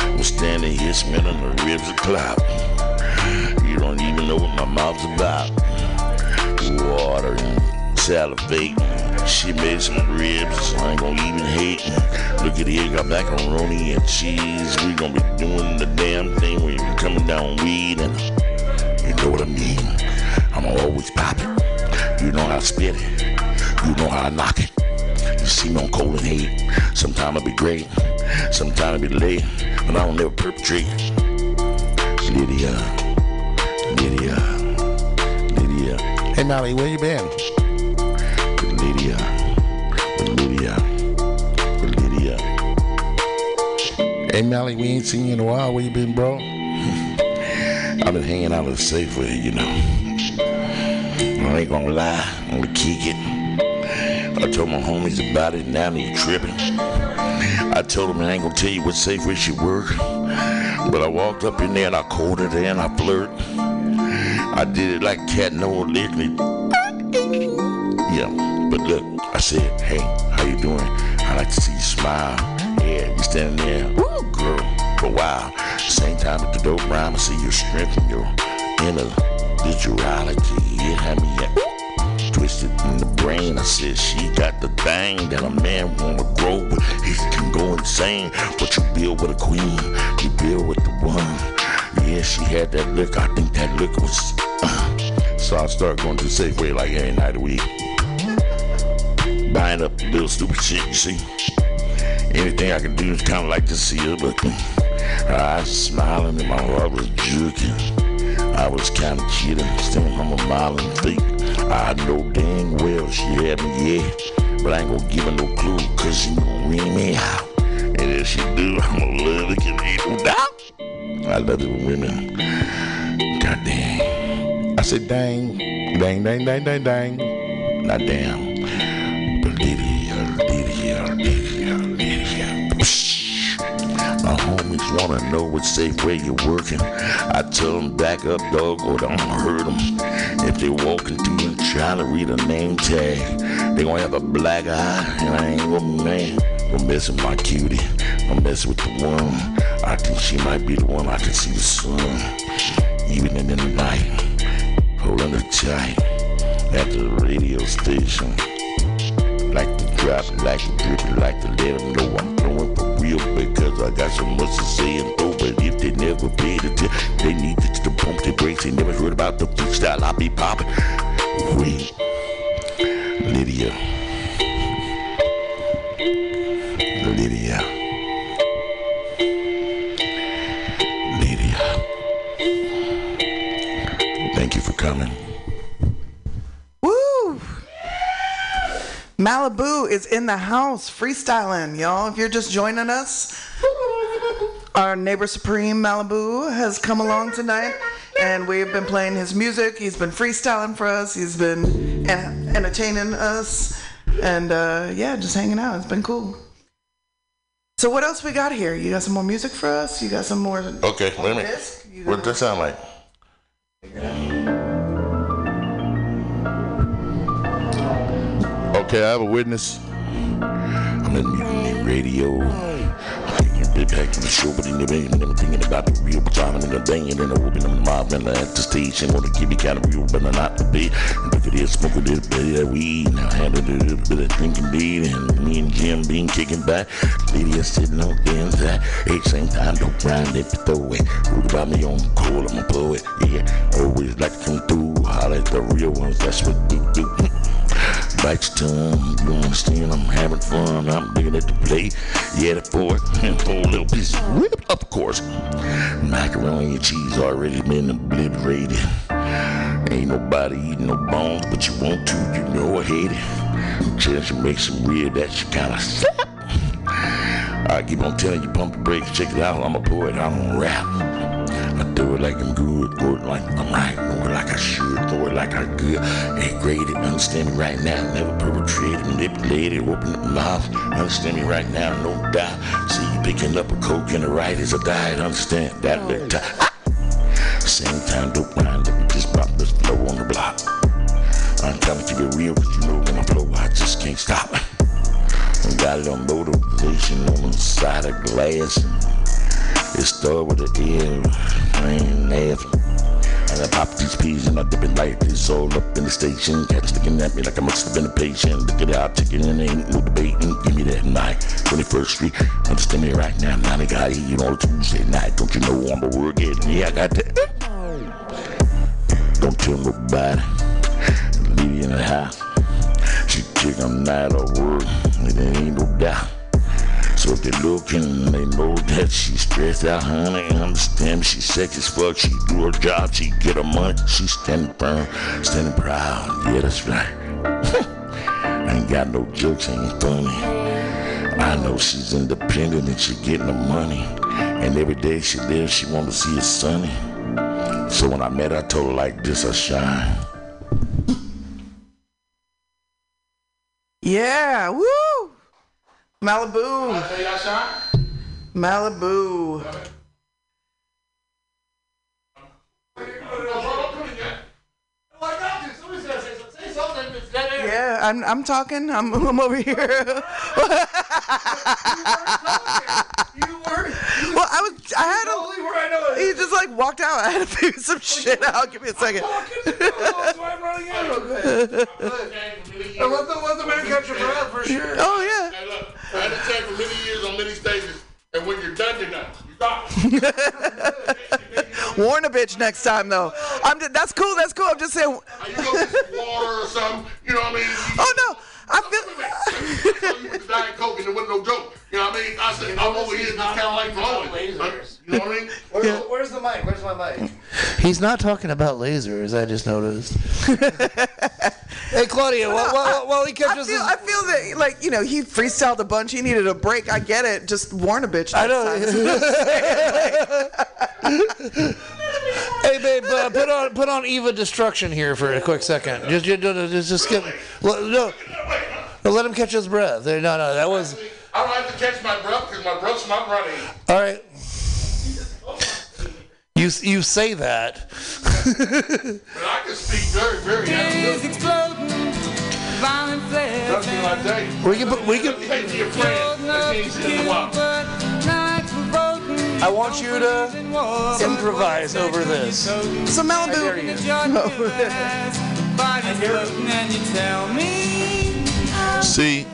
I'm standing here smelling the ribs of clout. You don't even know what my mouth's about. Water and salivate. She made some ribs, I ain't gonna even hate. Look at here, got macaroni and cheese. We gonna be doing the damn thing when you're coming down weed and you know what I mean. I'm always popping. You know how I spit it. You know how I knock it. You see me on cold and hate. Sometimes I be great, sometimes I be late, but I don't ever perpetrate. Lydia, Lydia, Lydia. Hey Molly, where you been? With Lydia, Lydia. Hey Molly, we ain't seen you in a while. Where you been, bro? I've been hanging out at Safeway, you know. I ain't gonna lie, I'm gonna kick it. I told my homies about it, now they tripping. I told them I ain't gonna tell you what Safeway should work. But I walked up in there and I called it and I flirt. I did it like cat no lick me. Yeah, but look, I said, hey, how you doing? I like to see you smile. Yeah, you standing there, ooh, girl, for a while. Same time at the dope rhyme, I see your strength and your individuality. It had me at twisted in the brain. I said she got the thing that a man wanna grow, but he can go insane. But you build with a queen, you build with the one. Yeah, she had that look. I think that look was. Uh. So I start going to Safeway like every night of the week, buying up little stupid shit. You see, anything I can do is kind of like to see her, but I was smiling and my heart was jerking. I was kind of kidding, still I'm a mile and feet. I know dang well she had me, yeah. But I ain't gonna give her no clue, cause she gonna ring me out. And if she do, I'm gonna love it, give me no doubt. I love it when women. God dang. I said dang, dang, dang, dang, dang, dang. Not damn. My homies wanna know what safe way you're working. I tell them back up, dog, or don't hurt them. If they walking through and trying to read a name tag, they gonna have a black eye, and I ain't gonna mad. Don't mess with my cutie, don't mess with the one. I think she might be the one I can see the sun. Even in the night, holding her tight at the radio station. Like to drop, like to drip, like to let them know I'm going for real because I got so much to say and throw. But if they never paid attention, they need to, to pump their brakes. They never heard about the freestyle I be popping. Wait, Lydia. Lydia. Lydia. Thank you for coming. Malibu is in the house freestyling, y'all. If you're just joining us, our neighbor Supreme Malibu has come along tonight and we've been playing his music. He's been freestyling for us, he's been en- entertaining us, and uh, yeah, just hanging out. It's been cool. So, what else we got here? You got some more music for us? You got some more? Okay, wait a minute. What does that sound like? Okay, I have a witness. I'm in mutiny radio. Big back to the show, but in the vein, I'm thinking about the real time and the thing, and then I open up my I at the station. Wanna give me kind of real, but I'm not to be. And look at this, smoking this bit of weed. Now handle a little bit of drinking beat, and me and Jim being kicking back. Lady is sitting on the inside. Hey, same time, don't grind it, throw it. Who about me on cool, I'm a poet. Yeah, always like to come through. Holler at the real ones, that's what we do. Bite your tongue, you understand? I'm having fun, I'm digging at the plate. Yeah, the fork and four little pieces whipped, of course. Macaroni and cheese already been obliterated. Ain't nobody eating no bones, but you want to, you know I hate it. Chance you make some weird that you kinda. I keep on telling you, pump the brakes, check it out. I'm a poet, I don't rap. Do it like I'm good, throw it like I'm right, throw it like I should, throw it like I good. Ain't graded, understand me right now. Never perpetrated, manipulated, open up my mouth. Understand me right now, no doubt. See you picking up a coke and a right is a diet, understand that. Ah! Same time, don't mind that we just pop this flow on the block. I'm trying to get real, cause you know when I flow, I just can't stop. I Got a little motivation on the side of glass. It started with L, I ain't laughing. And I pop these peas and I dip it like this all up in the station. Cats looking at me like I must have been a patient. Look at how chicken and ain't no debating. Give me that night, 21st Street. Understand me right now. Now they got eat on a Tuesday night. Don't you know I'm a work? Yeah, I got that. Don't tell nobody. Leave in the house. She chick I'm not at work. There ain't no doubt. So they looking, they know that she stressed out, honey. Understand me, she sexy as fuck. She do her job, she get her money. She standing firm, standing proud. Yeah, that's right. I ain't got no jokes, ain't funny. I know she's independent and she getting the money. And every day she lives, she want to see it sunny. So when I met her, I told her like this, I shine. Yeah, woo! Malibu. Malibu. Yeah, I'm I'm talking. I'm I'm over here. well, I was I had a he just like walked out. I had to figure some shit out. Give me a second. Let the, let the man catch your breath for sure. Oh yeah. Hey, look, I had to check for many years on many stages, and when you're done, you're done. You stop. Warn a bitch next time though. I'm just, that's cool. That's cool. I'm just saying. You go get some water or something. You know what I mean? Oh no, I feel. you with Diet Coke and it wasn't no joke. You know what I mean? I said I'm over here just kind of like blowing. You know what I mean? Where's, where's the mic? Where's my mic? He's not talking about lasers. I just noticed. hey, Claudia, while, while, while he kept I us. feel, I feel that like you know he freestyled a bunch. He needed a break. I get it. Just warn a bitch. I know. Know. hey, babe, uh, put on put on Eva Destruction here for a quick second. Just just just, just skip. No, no, let him catch his breath. No, no, that was. I don't have to catch my breath because my breath's not running. All right. You you say that. But I can speak very, very analytical. Trust me when I tell you. We can put, we can. Take to your friend that you ain't I want you to improvise over this. So Malibu. See,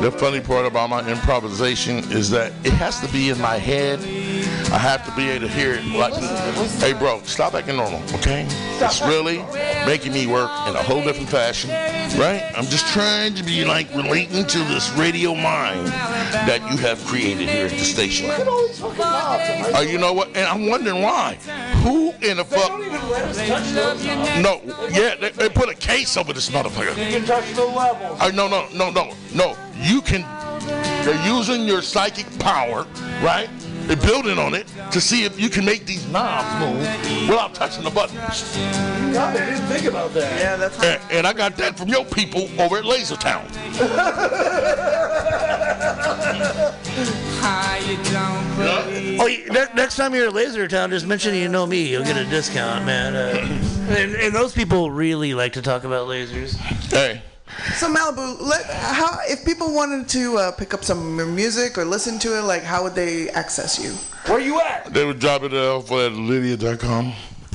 the funny part about my improvisation is that it has to be in my head. I have to be able to hear it. Like, hey, bro, stop acting normal, okay? It's really making me work in a whole different fashion, right? I'm just trying to be like relating to this radio mind that you have created here at the station. Uh, you know what? And I'm wondering why. Who in the fuck? No, yeah, they, they put a case over this motherfucker. You can touch the levels. Uh, no, no, no, no, no. You can. They're using your psychic power, right? They're building on it to see if you can make these knobs move without touching the buttons. God, I didn't think about that. Yeah, that's And, and I got that from your people over at Laser Town. Oh, you- ne- next time you're at Laser Town, just mention you know me. You'll get a discount, man. Uh, and, and those people really like to talk about lasers. Hey, So Malibu, let, how if people wanted to uh, pick up some of your music or listen to it, like how would they access you? Where you at? they would drop it off at Lydia.com.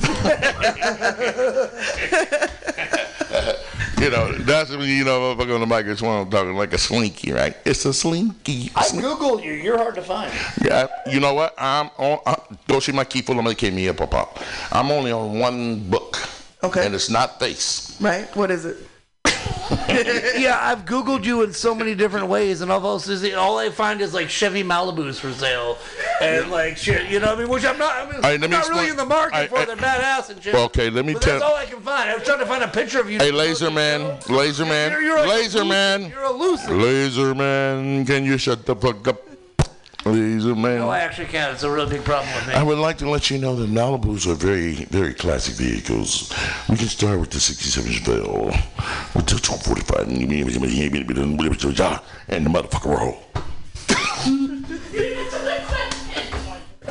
you know, that's when you know, if I go on the mic, it's one I'm talking like a slinky, right? It's a slinky. I googled you. You're hard to find. Yeah, you know what? I'm on. Uh, go see my key full of my me up, up, up. I'm only on one book. Okay. And it's not face. Right? What is it? yeah, I've Googled you in so many different ways, and all those is all I find is like Chevy Malibus for sale, and like shit, you know what I mean? Which I'm not. I mean, all right, I'm me not really in the market I- for. I- They're badass and shit. Well, okay, let me but tell- That's all I can find. I was trying to find a picture of you. Hey, Laser Man, Laser Man, Laser Man, You're elusive. Laser Man, can you shut the fuck up? Laser Man. No, I actually can't. It's a real big problem with me. I would like to let you know that Malibus are very, very classic vehicles. We can start with the 67 Chevelle, with the 245, and the motherfucker roll.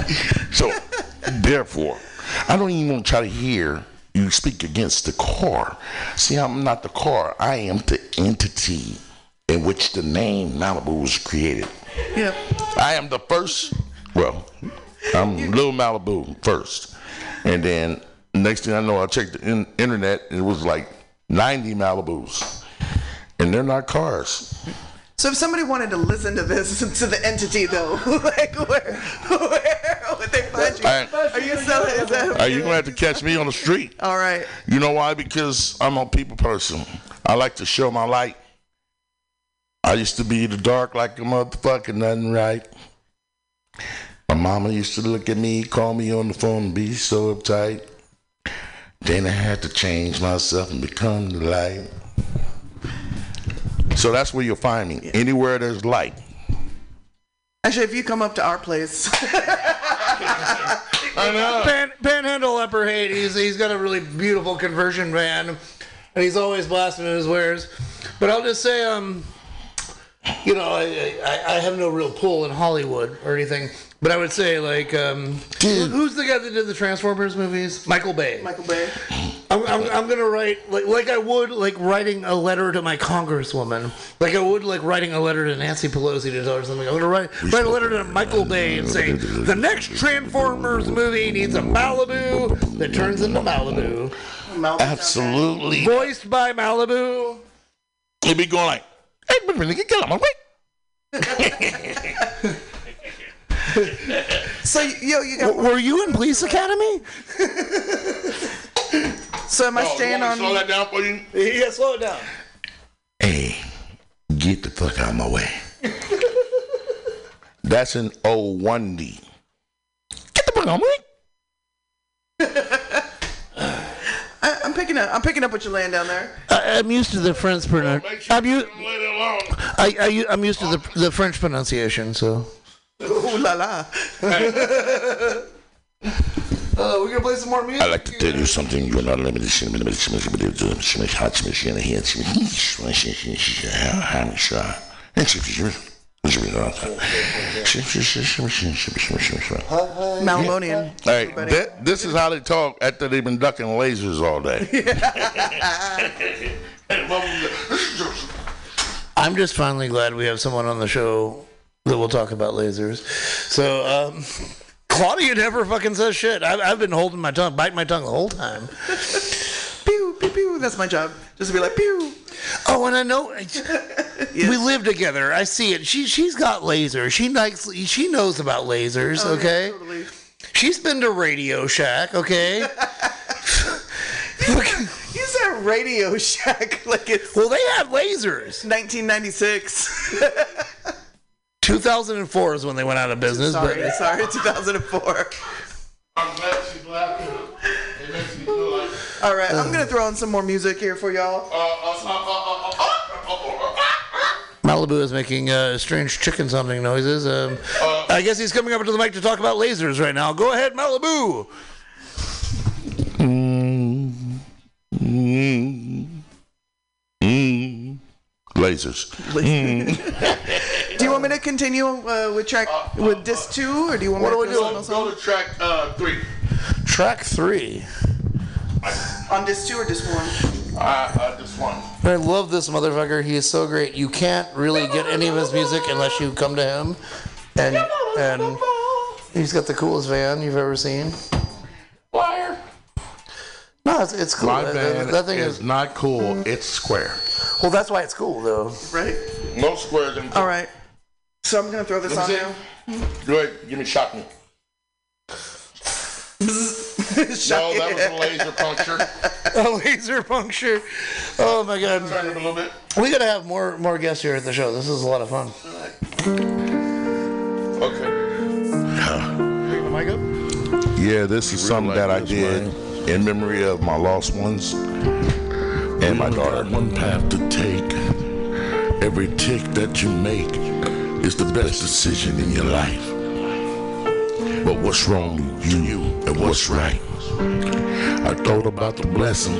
so, therefore, I don't even want to try to hear you speak against the car. See, I'm not the car. I am the entity in which the name Malibu was created. Yeah. I am the first. Well, I'm Little Malibu first, and then next thing I know, I checked the in- internet, and it was like 90 Malibus, and they're not cars. So if somebody wanted to listen to this to the entity though, like where where would they find you? I- Are you selling? Is that? Uh, you're gonna have to catch me on the street. All right. You know why? Because I'm a people person. I like to show my light. I used to be in the dark like a motherfucker, nothing right. My mama used to look at me, call me on the phone, and be so uptight. Then I had to change myself and become the light. So that's where you'll find me. Anywhere there's light. Actually, if you come up to our place, I know. Pan, Panhandle Upper Haight. He's got a really beautiful conversion van, and he's always blasting his wares. But I'll just say, um, you know, I, I, I have no real pull in Hollywood or anything. But I would say, like, um, who's the guy that did the Transformers movies? Michael Bay. Michael Bay. I'm, I'm, I'm gonna write like like I would like writing a letter to my congresswoman, like I would like writing a letter to Nancy Pelosi to tell her something. I'm gonna write write a letter to Michael Bay and say the next Transformers movie needs a Malibu that turns into Malibu, Absolutely. voiced by Malibu. He'd be going like, hey, but really, get out of my way. So yo, you got. Were you in Police Academy? So am I Oh, staying want on? slow that down for you? Yeah, slow it down. Hey, get the fuck out of my way. That's an O1D. Get the fuck out of my way. I, I'm picking up. I'm picking up what you're laying down there. I, I'm used to the French pronunciation. I'm, u- I, I, u- I'm used to the the French pronunciation, so. Ooh la la. Uh, we're gonna play some more music. I like to tell you something. You're not limited. Malimonian. All right, thi- this is how they talk after they've been ducking lasers all day. I'm just finally glad we have someone on the show that will talk about lasers. So, um, Claudia never fucking says shit. I've, I've been holding my tongue, biting my tongue the whole time. Pew, pew, pew. That's my job. Just to be like, pew. Oh, and I know we live together. I see it. She she's got lasers. She likes. She knows about lasers. Oh, yeah, okay. totally. She's been to Radio Shack. Okay. You said Radio Shack like it's well, they have lasers. 1996. 2004 is when they went out of business. sorry, but sorry, 2004. I'm glad she's laughing. It makes me feel like. All right, I'm uh. gonna throw in some more music here for y'all. Uh, Malibu is making uh, strange chicken sounding noises. Um, I guess he's coming up to the mic to talk about lasers right now. Go ahead, Malibu. Mm, mm, mm. Lasers. Mm. Do you want me to continue uh, with track with disc two, or do you want What me to throw doing? something Go to track uh, three. Track three. on? on disc two or disc one? Uh, uh, this one. I love this motherfucker. He is so great. You can't really get any of his music unless you come to him. And and he's got the coolest van you've ever seen. Liar. No, it's, it's cool. My That- van that, that thing is is. not cool. It's square. Well, that's why it's cool, though. Right. No squares in All right. So I'm gonna throw this Let on see. now. Go ahead. Give me shot me. No, that was a laser puncture. A laser puncture. Oh my god. Turn it a little bit. We gotta have more more guests here at the show. This is a lot of fun. Okay. Am I good? Yeah, this is something that I did in memory of my lost ones and my daughter. One path to take. Every tick that you make is the best decision in your life. But what's wrong with you and what's right? I thought about the blessing.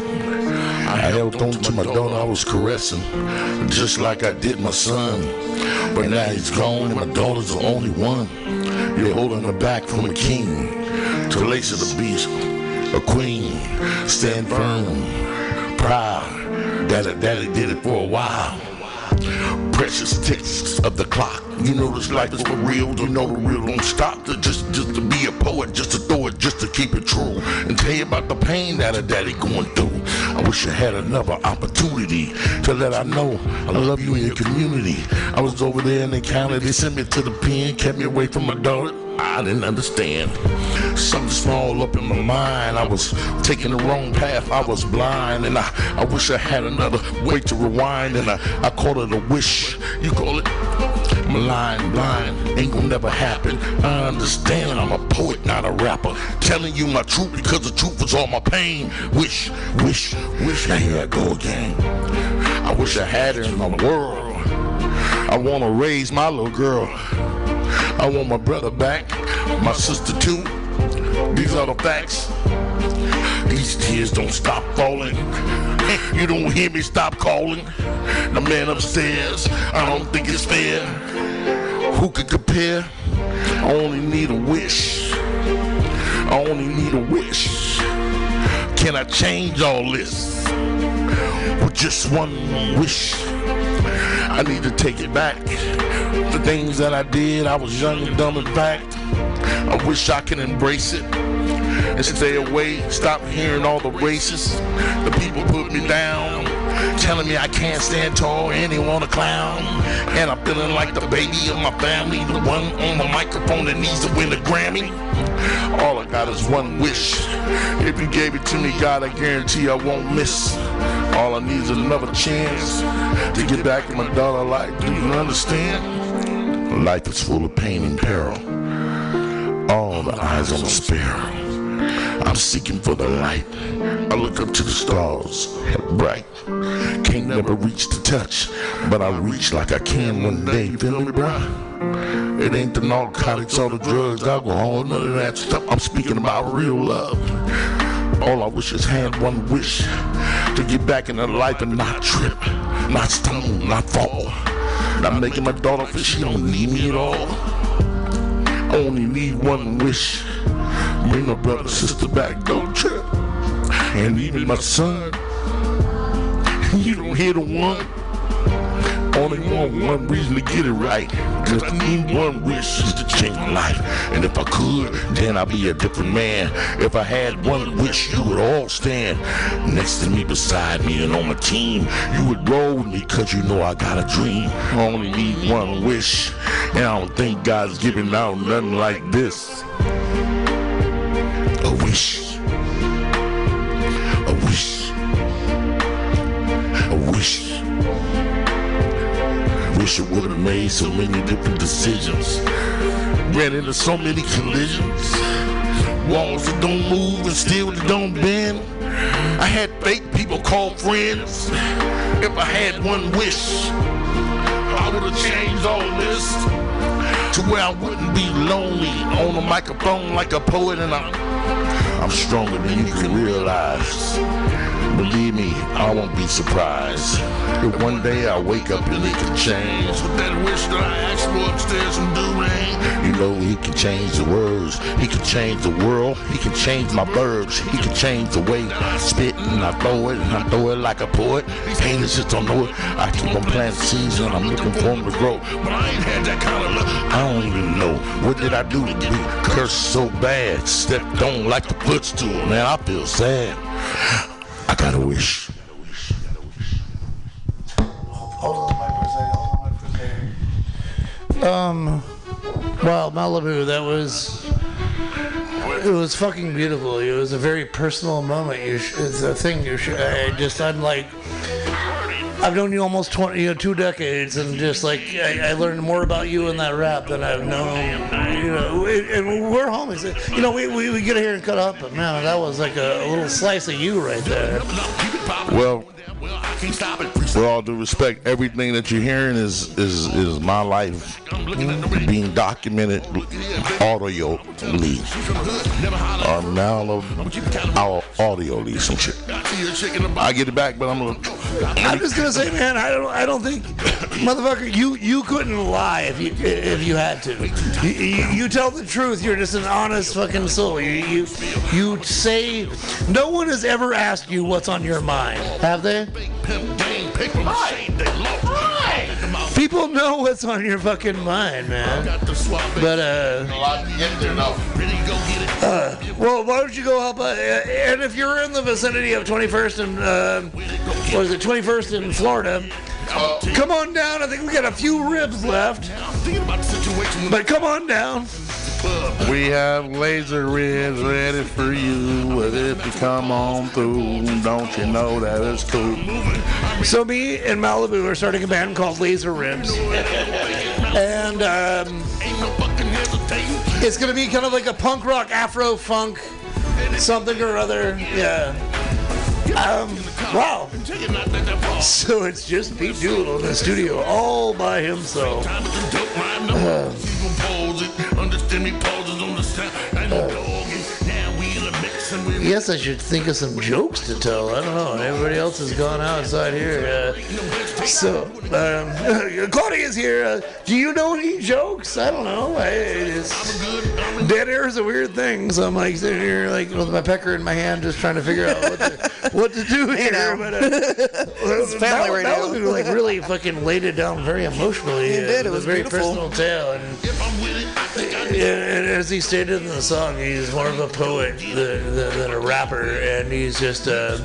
I held on to my daughter I was caressing, just like I did my son. But now he's gone and my daughter's the only one. You're holding her back from a king to lace of the beast, a queen. Stand firm, proud. Daddy, daddy did it for a while. Precious ticks of the clock. You know this life is for real. You know the real don't stop. To just, just to be a poet, just to throw it, just to keep it true, and tell you about the pain that a daddy going through. I wish I had another opportunity to let I know I love you in your community. I was over there in the county. They sent me to the pen, kept me away from my daughter. I didn't understand. Something small up in my mind. I was taking the wrong path. I was blind, and I, I wish I had another way to rewind. And I, I call it a wish. You call it blind, blind. Ain't gonna never happen. I understand. I'm a poet, not a rapper. Telling you my truth because the truth is all my pain. Wish, wish, wish. Now here I go again. I wish I had it in my world. I wanna raise my little girl. I want my brother back, my sister too. These are the facts. These tears don't stop falling. You don't hear me stop calling. The man upstairs, I don't think it's fair. Who could compare? I only need a wish. I only need a wish. Can I change all this with just one wish? I need to take it back. The things that I did, I was young and dumb and fact. I wish I could embrace it and stay away. Stop hearing all the racists. The people put me down, telling me I can't stand tall and they want to clown. And I'm feeling like the baby of my family, the one on the microphone that needs to win a Grammy. All I got is one wish. If you gave it to me, God, I guarantee I won't miss. All I need is another chance to get back in my daughter life. Do you understand? Life is full of pain and peril. All the eyes on the sparrow. I'm seeking for the light. I look up to the stars, bright. Can't never reach to touch, but I reach like I can one day. Feel me, bruh? It ain't the narcotics or the drugs, alcohol, none of that stuff. I'm speaking about real love. All I wish is had one wish to get back in into life and not trip, not stumble, not fall. I'm making my daughter feel she don't need me at all. I only need one wish. Bring my brother, sister back, don't trip. And even my son. You don't hear the one. Only want one reason to get it right. Cause I need one wish is to change my life. And if I could, then I'd be a different man. If I had one wish, you would all stand next to me, beside me, and on my team. You would roll with me cause you know I got a dream. I only need one wish. And I don't think God's giving out nothing like this. A wish. Wish I would have made so many different decisions. Ran into so many collisions. Walls that don't move and steel that don't bend. I had fake people call friends. If I had one wish, I would have changed all this to where I wouldn't be lonely on a microphone like a poet and I'm, I'm stronger than you can realize. Believe me, I won't be surprised if one day I wake up and it can change. With that wish that I asked for upstairs from Durang, you know he can change the words, he can change the world, he can change my verbs, he can change the way I spit and I throw it and I throw it like a poet. Haters just don't know it. I keep on planting seeds and I'm looking for them to grow. But I ain't had that kind of luck. I don't even know what did I do to be cursed so bad, stepped on like the footstool. Man, I feel sad. I got a wish. Um, well, Malibu, that was it was fucking beautiful. It was a very personal moment. Sh- it's a thing you should. I just I'm like. I've known you almost 20, you know, two decades, and just like I, I learned more about you in that rap than I've known. You know, and we're homies. You know, we, we, we get here and cut up, but man, that was like a, a little slice of you right there. Well, with all due respect, everything that you're hearing is is is my life being documented audio lead or now our audio lead some shit. I get it back, but I'm gonna. I'm just gonna say, man, I don't, I don't think, motherfucker, you, you couldn't lie if you, if you had to. You, you, you tell the truth. You're just an honest fucking soul. You, you, you say, no one has ever asked you what's on your mind, have they? People know what's on your fucking mind, man. But uh, uh, well, why don't you go help? Uh, and if you're in the vicinity of 21st and uh, what is it, 21st in Florida, come on down. I think we got a few ribs left, but come on down. We have laser ribs ready for you. If you come on through, don't you know that it's cool? So me and Malibu are starting a band called Laser Ribs, and um, it's gonna be kind of like a punk rock Afro funk something or other. Yeah. Um, wow. So it's just Pete Doolittle in the studio all by himself. Uh, Yes, I should think of some jokes to tell. I don't know. Everybody else has gone outside here. Uh, so, um, Claudia's here. Uh, do you know any jokes? I don't know. I, it's, dead air is a weird thing. So I'm like sitting here, like with my pecker in my hand, just trying to figure out what to, what to do here. know. But, uh, It's family Mal- radio. Malibu, like really fucking laid it down very emotionally. Uh, did. It was a very beautiful. personal tale. And, and as he stated in the song, he's more of a poet than, than, than a rapper, and he's just. Uh,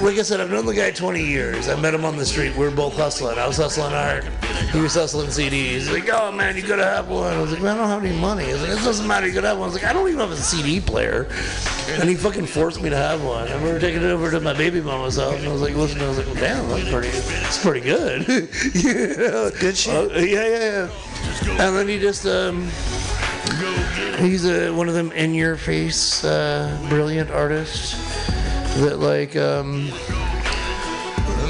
like I said, I've known the guy 20 years. I met him on the street. We were both hustling. I was hustling art. He was hustling CDs. He's like, oh man, you gotta have one. I was like, man, I don't have any money. He's like, it doesn't matter, you gotta have one. I was like, I don't even have a CD player. And he fucking forced me to have one. And we were taking it over to my baby mama's house. And I was like, listen, I was like, well, damn, that's pretty, it's pretty good. yeah. Good shit. Uh, yeah, yeah, yeah. And then he just, um, he's uh, one of them in your face, uh, brilliant artists that like, um,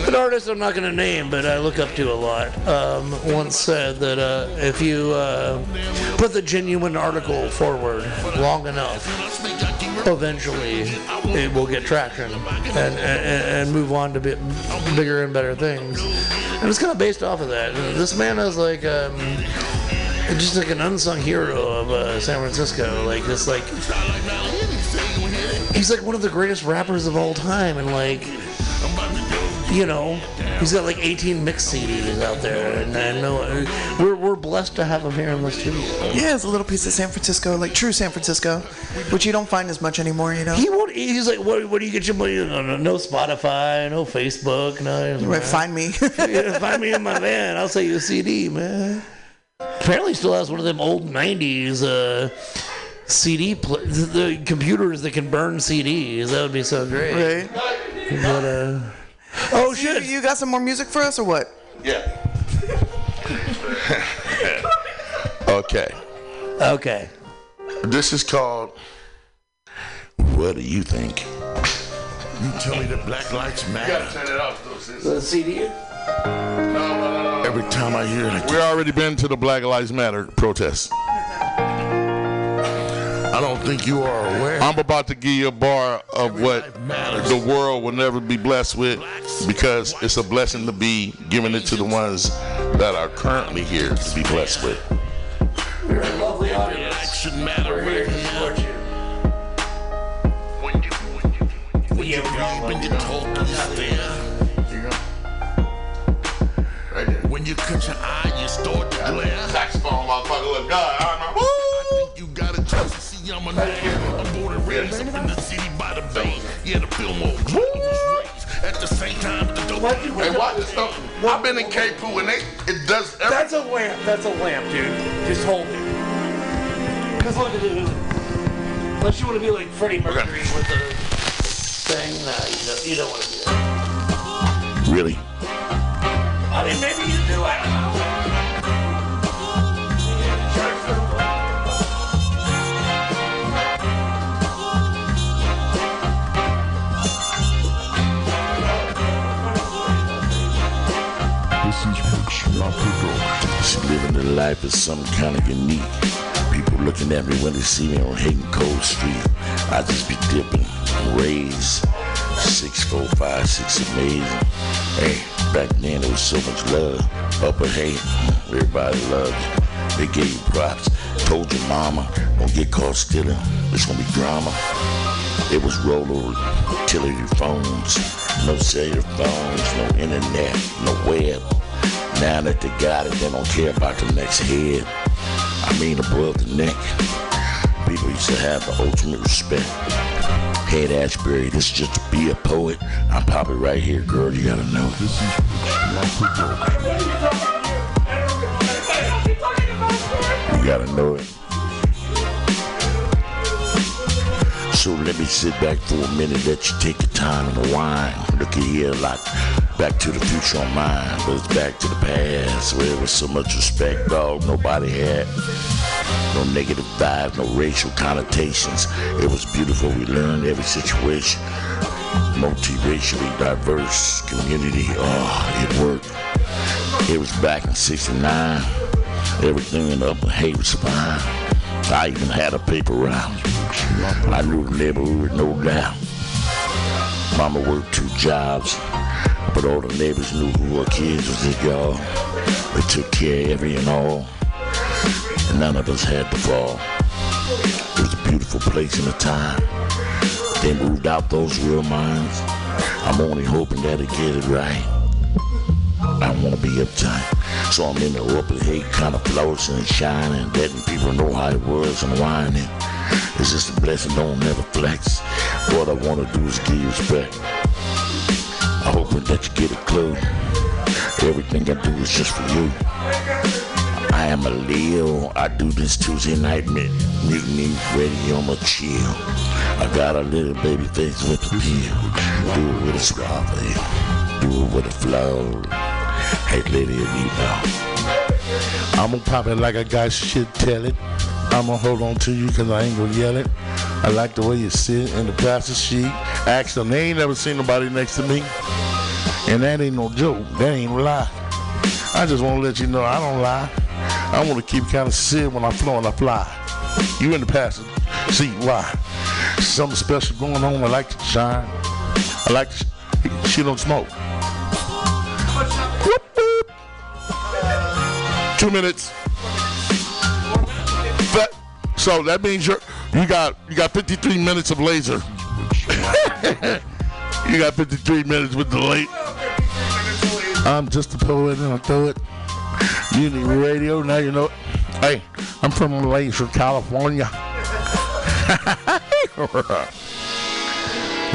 an artist I'm not going to name, but I look up to a lot, um, once said that uh, if you uh, put the genuine article forward long enough, eventually it will get traction and, and, and move on to bigger and better things. And it's kind of based off of that. This man is like, um, just like an unsung hero of uh, San Francisco. Like this, like he's like one of the greatest rappers of all time, and like, you know, he's got like 18 mix CDs out there, and I know we're we're blessed to have him here in the studio. Yeah, it's a little piece of San Francisco, like true San Francisco, which you don't find as much anymore, you know. He won't. He's like, what? What do you get your money? No, no, no Spotify, no Facebook, no. Right, find me. Yeah, find me in my van. I'll sell you a CD, man. Apparently, still has one of them old '90s uh, CD pl- the, the computers that can burn CDs. That would be so great. Right. But uh, oh shit! You, you got some more music for us or what? Yeah. okay. Okay. This is called What Do You Think? You tell me that black lives matter. The CD. Every time I hear it, We already been to the Black Lives Matter protest. I don't think you are aware. I'm about to give you a bar of what the world will never be blessed with because it's a blessing to be giving it to the ones that are currently here to be blessed with. You're a lovely audience. Life should matter. We're here to support you. When you, when you, when you read, when you talk, you stare. When you cut your eye, you start to glare. Saxophone, motherfucker, look good. I think you got a chance to see I'm a man. I'm born and raised up in the city by the bay. Yeah, the Fillmore Club at the same time the dope. Hey, watch this stuff. I've been in K-Poo and they, it does everything. That's a lamp. That's a lamp, dude. Just hold it. Cause look at it. Unless you want to be like Freddie Mercury with the thing, nah, you don't, you don't want to do that. Really? I maybe you do. I don't know. Living the life is some kind of unique. People looking at me when they see me on Hayden Cold Street. I just be dipping, raised. Six, four, five, six, amazing. Hey, back then there was so much love. Upper Haight, everybody loved you. They gave you props. Told your mama, don't get caught stealing. It's gonna be drama. It was rollover utility phones, no cellular phones, no internet, no web. Now that they got it, they don't care about the next head. I mean above the neck. People used to have the ultimate respect. Haight Ashbury, this is just to be a poet. I'm Poppy right here, girl. You gotta know. This is You gotta know it. So let me sit back for a minute, let you take your time and wine. Look at here, like back to the future on mine, but it's back to the past where there was so much respect, dog. Nobody had no negative vibes, no racial connotations. It was beautiful. We learned every situation. Multiracially diverse community. Oh, it worked. It was back in 69. Everything in the Upper Haight was fine. I even had a paper route. I knew the neighborhood, no doubt. Mama worked two jobs, but all the neighbors knew who her kids was y'all. They took care of every and all, none of us had to fall. It was a beautiful place in the time. They moved out those real minds. I'm only hoping that it get it right. I wanna be uptight. So I'm in the Upper Haight, kind of flourishing and shining, letting people know how it was and whining. It's just a blessing, don't never flex. What I wanna do is give you respect. I'm hoping that you get a clue. Everything I do is just for you. I am a Leo. I do this Tuesday night mutiny ready on my chill. I got a little baby face with a pill. Do it with a suave. Do it with a flow. Hey, lady, you know. I'm gonna pop it like I got shit tell it. I'm gonna hold on to you because I ain't gonna yell it. I like the way you sit in the passenger seat. Them, they ain't never seen nobody next to me. And that ain't no joke. That ain't a lie. I just wanna let you know I don't lie. I wanna keep kind of sit when I flow and I fly. You in the passenger seat, why? Something special going on. I like to shine. I like to, she don't smoke. Whoop-woo. Two minutes. That, so that means you're you got you got 53 minutes of laser. you got 53 minutes with the late. I'm just a poet and I throw it. Mutiny Radio. Now you know. Hey, I'm from Laser, California.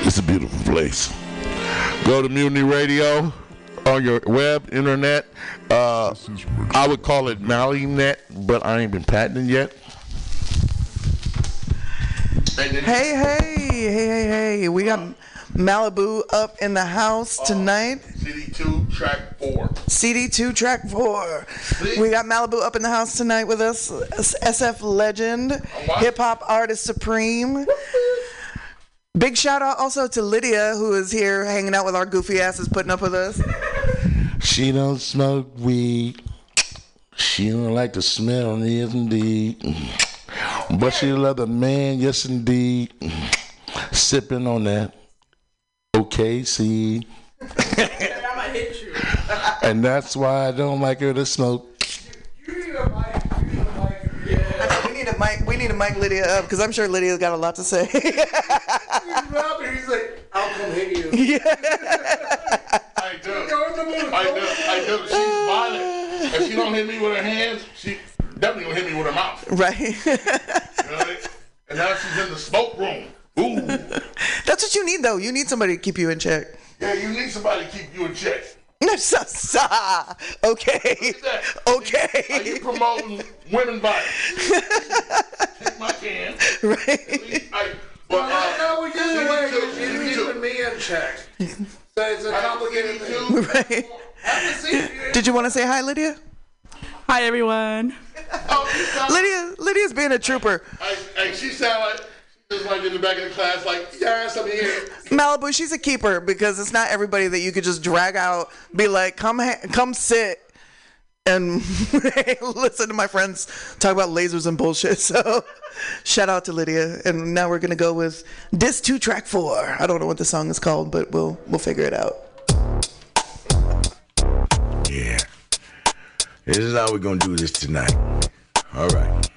it's a beautiful place. Go to Mutiny Radio on your web, internet. Uh, I would call it MaliNet, but I ain't been patented yet. Hey, hey, hey, hey, hey. We got Malibu up in the house tonight. CD2 track four. CD2 track four. We got Malibu up in the house tonight with us. SF legend, hip hop artist supreme. Big shout out also to Lydia, who is here hanging out with our goofy asses, putting up with us. She don't smoke weed. She don't like the smell, of yes indeed. But she love a man, yes indeed. Sipping on that OKC. and that's why I don't like her to smoke. We need a mic. We need a mic Lydia uh, up because I'm sure Lydia's got a lot to say. He's like, I'll come hit you. I do. I do. I do. She's violent. If she don't hit me with her hands, she definitely gonna hit me with her mouth. right. You know? And now she's in the smoke room. Ooh. That's what you need, though. You need somebody to keep you in check. Yeah, you need somebody to keep you in check. Sa- sa- okay. Are Okay. you promoting women violence? Kick my can. Right. I, but, uh, No, we just away. CD2, You're CD2. keeping me in check. So it's a complicated thing. CD2. Right. Have a seat. Did you want to say hi, Lydia? Hi, everyone. Oh, Lydia, Lydia's being a trooper. I, I, she sound like she's just like in the back of the class, like, yes, I'm here. Malibu, she's a keeper because it's not everybody that you could just drag out, be like, come, ha- come sit, and listen to my friends talk about lasers and bullshit. So, shout out to Lydia. And now we're gonna go with this two track four. I don't know what the song is called, but we'll we'll figure it out. Yeah. This is how we're gonna do this tonight. All right.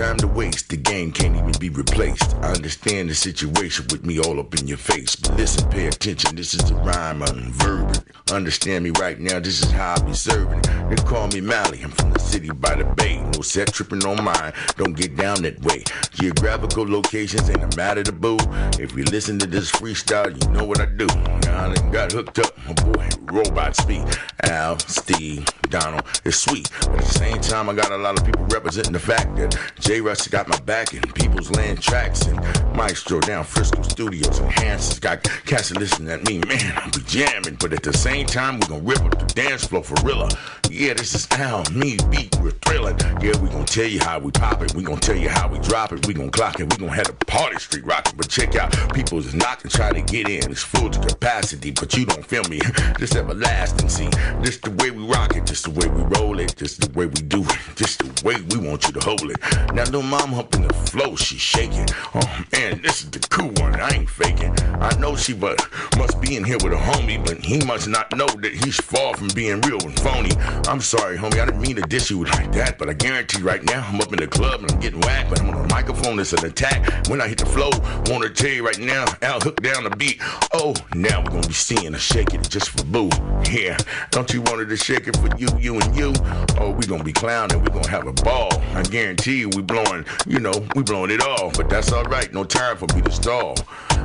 Time to waste. The game can't even be replaced. I understand the situation with me all up in your face. But listen, pay attention. This is a rhyme verb. Understand me right now. This is how I be serving. They call me Mally. I'm from the city by the bay. No set tripping on mine. Don't get down that way. Geographical locations ain't a matter to boo. If you listen to this freestyle, you know what I do. Now I done got hooked up. My boy, robot speed. Al, Steve, Donald. It's sweet. But at the same time, I got a lot of people representing the fact that J. Rush got my back and People's Land Tracks and Maestro down Frisco Studios and Hanson's got cats listening at me. Man, I be jamming. But at the same time, we gonna rip up the dance floor for real. Yeah, this is Al, me, beat, we're thrilling. Yeah, we gonna tell you how we pop it. We gonna tell you how we drop it. We gonna clock it. We gonna have the party street rocking. But check out, people's is knocking, trying to get in. It's full to capacity, but you don't feel me. This everlasting, see. This the way we rock it. This the way we roll it. This the way we do it. This the way we want you to hold it. Now, little mom humping the flow, she shaking. Uh, oh man, this is the cool one. I ain't faking. I know she but must be in here with a homie, but he must not know that he's far from being real and phony. I'm sorry, homie. I didn't mean to diss you like that, but I guarantee right now I'm up in the club and I'm getting whacked, but I'm on a microphone. It's an attack. When I hit the flow, wanna tell you right now, I'll hook down the beat. Oh, now we're gonna be seeing her shaking it just for boo. Yeah, don't you want her to shake it for you, you and you? Oh, we gonna be clowning. We gonna have a ball. I guarantee you, we blowing. You know, we blowing it all. But that's all right. No time for me to stall.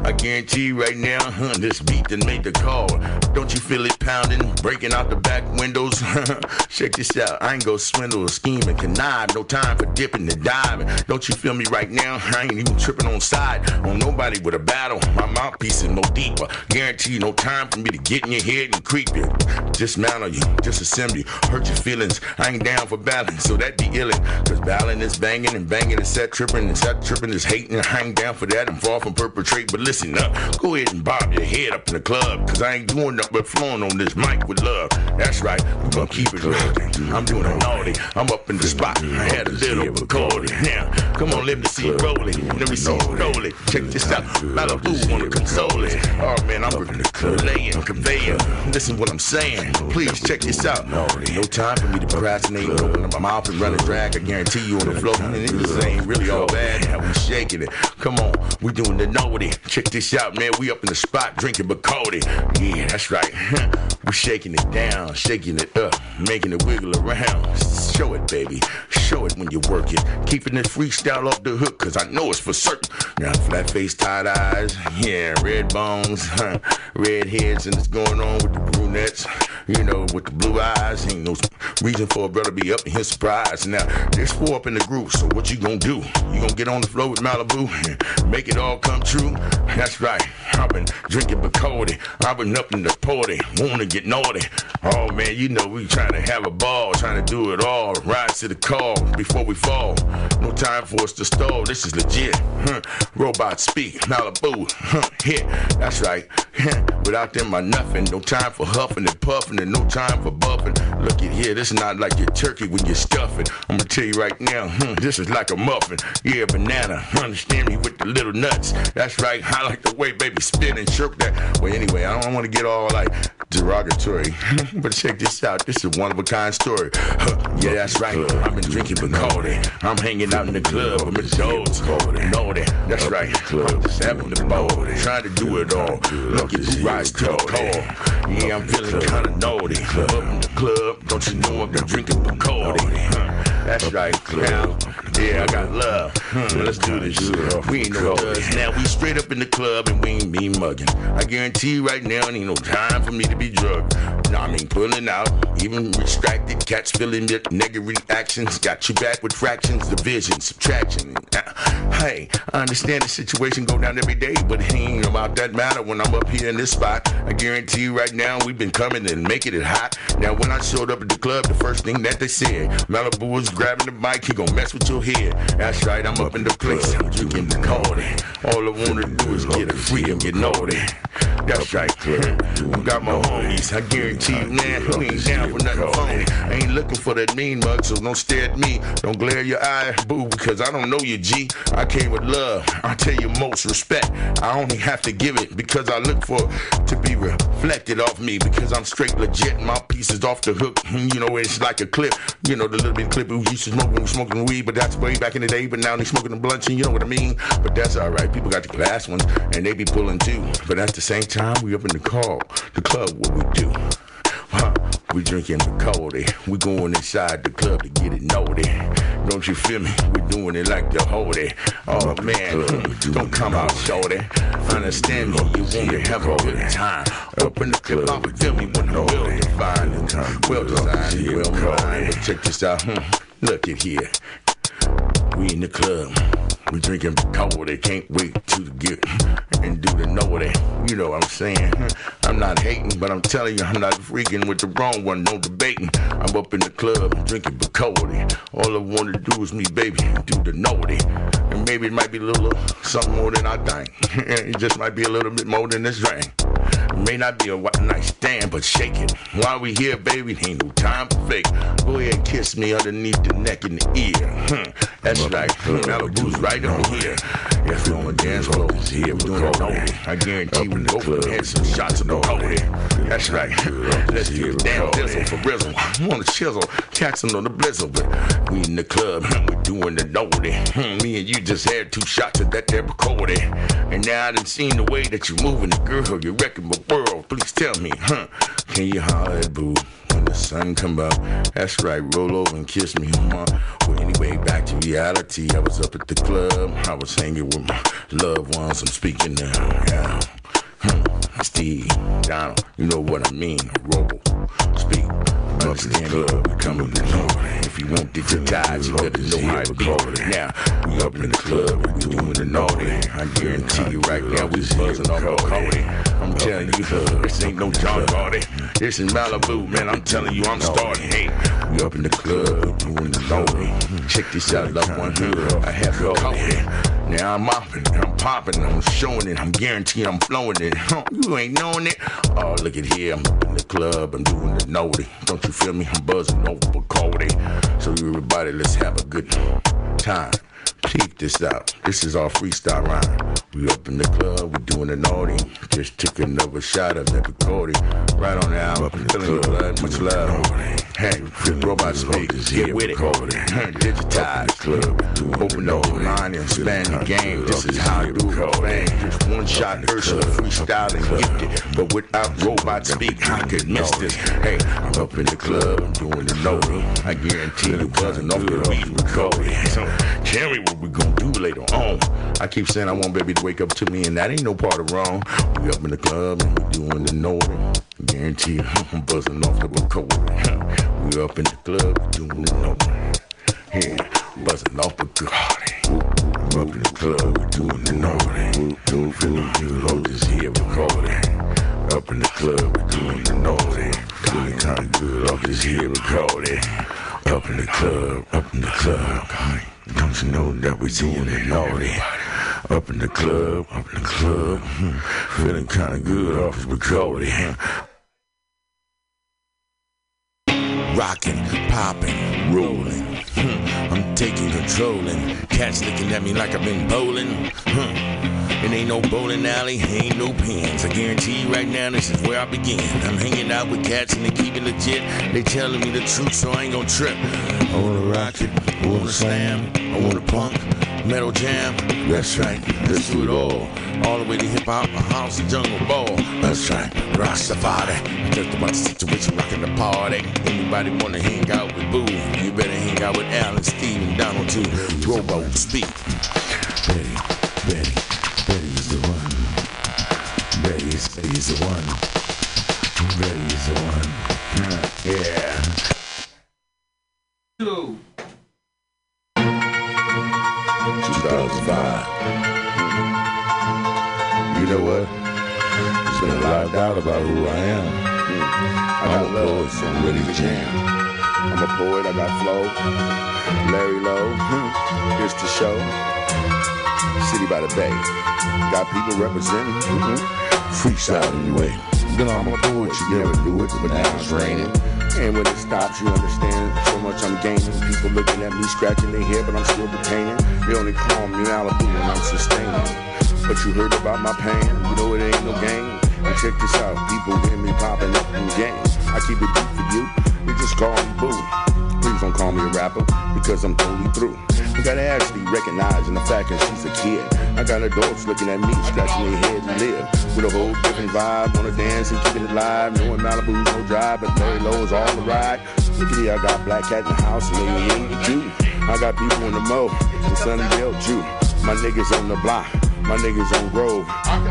I guarantee right now, huh, this beat that made the call. Don't you feel it pounding, breaking out the back windows? Check this out. I ain't go swindle or scheme and connive. No time for dipping and diving. Don't you feel me right now? I ain't even tripping on side on nobody with a battle. My mouthpiece is no deeper. Guarantee no time for me to get in your head and creep you. Dismantle you, disassemble you, hurt your feelings. I ain't down for balance, so that be illin'. Cause ballin' is banging and banging is set tripping and set tripping is hating. I ain't down for that. I'm far from perpetrate. But listen up, go ahead and bob your head up in the club. Cause I ain't doing nothing but flowing on this mic with love. That's right, we gonna keep it real. I'm doing it naughty. I'm up in the spot. I had a little Bacardi. Now, come on, let me see it roll it. Let me see it roll it. Check this out. Malibu wanna console it. Oh man, I'm relaying, conveying. Listen what I'm saying. Please check this out. No time for me to procrastinate. Open up my mouth and run a drag. I guarantee you on the floor. And this ain't really all bad. Now we shaking it. Come on, we doing the naughty. Check this out, man. We up in the spot drinking Bacardi. Yeah, that's right. we shaking it down, shaking it up, making it wiggle around. Show it, baby. Show it when you work it. Keeping it freestyle off the hook, cause I know it's for certain. Now, flat face, tight eyes, yeah, red bones, huh, red heads, and it's going on with the brunettes. You know, with the blue eyes, ain't no reason for a brother to be up in his surprise. Now, there's four up in the group, so what you gonna do? You gonna get on the floor with Malibu and make it all come true? That's right. I've been drinking Bacardi. I've been up in the party, wanna get naughty. Oh man, you know we trying to have a ball, trying to do it all. Rise to the call before we fall. No time for us to stall. This is legit. Huh. Robot speak, Malibu. Huh. Yeah, that's right. Without them, I nothing. No time for huffing and puffing, and no time for buffing. Look at here, this is not like your turkey when you're stuffing. I'm gonna tell you right now, this is like a muffin. Yeah, banana. Understand me with the little nuts. That's right. I like the way baby spin and shirk that. Well, anyway, I don't want to get all like derogatory, but check this out. This is one of a kind story. Yeah, that's right. I've been drinking Bacardi. I'm hanging out in the club with my dogs. Naughty. That's right. I'm having the ball, trying to do it all. Look at who rise to the call. Yeah, I'm feeling kind of naughty. Up in the club, don't you know I've been drinking Bacardi? That's right, now. Yeah, I got love. Hmm, let's do this shit. We ain't no thugs. Now we straight up in the club and we ain't be mugging. I guarantee right now, ain't no time for me to be drugged. Nah, I mean pulling out, even distracted, cats feeling the negative reactions. Got you back with fractions, division, subtraction. Uh, Hey, I understand the situation go down every day, but it ain't about that matter when I'm up here in this spot. I guarantee right now, we've been coming and making it hot. Now, when I showed up at the club, the first thing that they said, Malibu was grabbing the mic, he gon' mess with your head. That's right, I'm up in the place, I'm drinking Bacardi. All I wanna do is get free and get naughty. That's right, I got my homies. I guarantee you, man, we ain't down for nothing phony. I ain't looking for that mean mug, so don't stare at me. Don't glare your eye, boo, because I don't know you, G. I came with love. I tell you most respect. I only have to give it because I look for to be reflected off me because I'm straight legit. My piece is off the hook. Hmm, you know, it's like a clip. You know, the little bit clip used to smoke smoking weed, but that's way back in the day. But now they smoking the blunts, and you know what I mean. But that's all right. People got the glass ones, and they be pulling too. But at the same time, we up in the call, the club. What we do? Huh, we drinking the Bacardi. We going inside the club to get it naughty. Don't you feel me? We doing it like the holy. Oh man, don't come out shorty. Understand me, you want to have a good time. Up in the club, feel me when I'm well defined, well designed, well. But check this out, hmm. Look at here. We in the club. We drinking Bacardi, can't wait to get and do the naughty. You know what I'm saying? I'm not hating, but I'm telling you, I'm not freaking with the wrong one, no debating. I'm up in the club drinking Bacardi. All I want to do is me, baby, do the naughty. And maybe it might be a little something more than I think. it just might be a little bit more than this drink. May not be a nice stand, but shake it. While we here, baby, ain't no time for fake. Go ahead and kiss me underneath the neck and the ear. Hmm, that's right. Malibu's right up here. If you on the dance floor, here we doing it. I guarantee we both can have some shots of the naughty. That's right. Let's get it down, dizzle for brizzle. I'm on the chisel, taxing on the blizzle, but we in the club and we doing the naughty. Hmm, me and you just had two shots of that there Bacardi. And now I done seen the way that you're moving the girl. You wrecking my world. Please tell me, huh? Can you holler at boo? When the sun come up, that's right, roll over and kiss me, huh? Well, anyway, back to reality. I was up at the club, I was hanging with my loved ones. I'm speaking now, yeah. Hmm. Steve, Donald, you know what I mean, Robo, speak. Understand me, we coming to know. If you get your ties, you better know how it be. Now, we up in the club, we doing the naughty. I guarantee you right now, we buzzing off a Cody. I'm telling you, this ain't no John Party. This is Malibu, man. I'm telling you, I'm starting. Hey, we up in the club, we doing the naughty. Check this out, loved one. I have a Cody. Now I'm mopping, I'm popping, I'm showing it, I'm guaranteed I'm flowing it. You ain't knowing it. Oh, look at here, I'm in the club, I'm doing the naughty. Don't you feel me? I'm buzzing over Bacardi. So everybody, let's have a good time. Peep this out. This is our freestyle rhyme. We up in the club, we doing the naughty. Just took another shot of that Bacardi. Right on now, up in the club, much love. Hey, robot speak, get with it. Digitize, club. Open up mind and expand the game. This is how you do it. Bang. Just one shot, Ursula freestyling gifted. But without robot speak, I could miss this. Hey, I'm up in the club, I'm doing the naughty. I guarantee you buzzing off the beat Bacardi. So, tell me what we gonna do later on. I keep saying I want baby to wake up to me, and that ain't no part of wrong. We up in the club and we doing the naughty. Guarantee I'm buzzing off the Bacardi. We up in the club doing the naughty. Yeah, buzzing off the Bacardi. Up in the club, doing the naughty. Doing feeling good on this here recording. Up in the club, we doing the naughty. Feeling kinda good off this here recording. Up in the club, up in the club. Don't you know that we're doing it naughty? Up in the club, up in the club. hmm, Feeling kinda good off this Bacardi. Rocking, popping, rolling. Hmm, I'm taking control and cats looking at me like I've been bowling. Hmm. It ain't no bowling alley, ain't no pins. I guarantee you right now, this is where I begin. I'm hanging out with cats and they keep it legit. They telling me the truth, so I ain't gonna trip. I wanna rock it, I wanna slam, I wanna punk, metal jam. That's right, let's do it all. All the way to hip hop, a house, and jungle ball. That's right, Rastafari. Just about the situation, rocking the party. Anybody wanna hang out with Boo? You better hang out with Alan, Steve, and Donald too. Robo speak. Got people representing. Mm-hmm, Freestyle anyway. Then I'm a poet, you never knew it, but now it's raining. And when it stops, you understand so much I'm gaining. People looking at me, scratching their head, but I'm still retaining. They only call me Malibu when I'm sustaining. But you heard about my pain, you know it ain't no game. And check this out, people hear me popping up in games. I keep it deep for you, they just call me boo. Please don't call me a rapper, because I'm totally through. You gotta actually recognize in the fact that she's a kid. I got adults looking at me, scratching their head and live. With a whole different vibe, wanna dance and keep it alive. Knowing Malibu's no drive, but Larry Lowe's all the ride. Look at here, I got Black Cat in the house, and they ain't the Jew. I got people in the mo, the Sunnydale Jew. My niggas on the block, my niggas on Grove.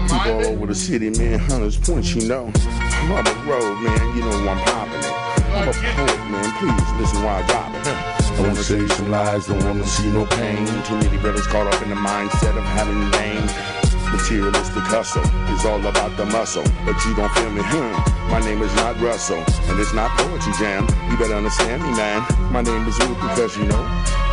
People all over the city, man. Hunters Point, you know. I'm on the road, man. You know I'm popping it. I'm a poet, man. Please listen while I drop it. Wanna say some lies, don't wanna see no pain. Too many brothers caught up in the mindset of having name. Materialistic hustle is all about the muscle, but you don't feel me, hmm? My name is not Russell, and it's not poetry jam. You better understand me, man. My name is Ruth because you know.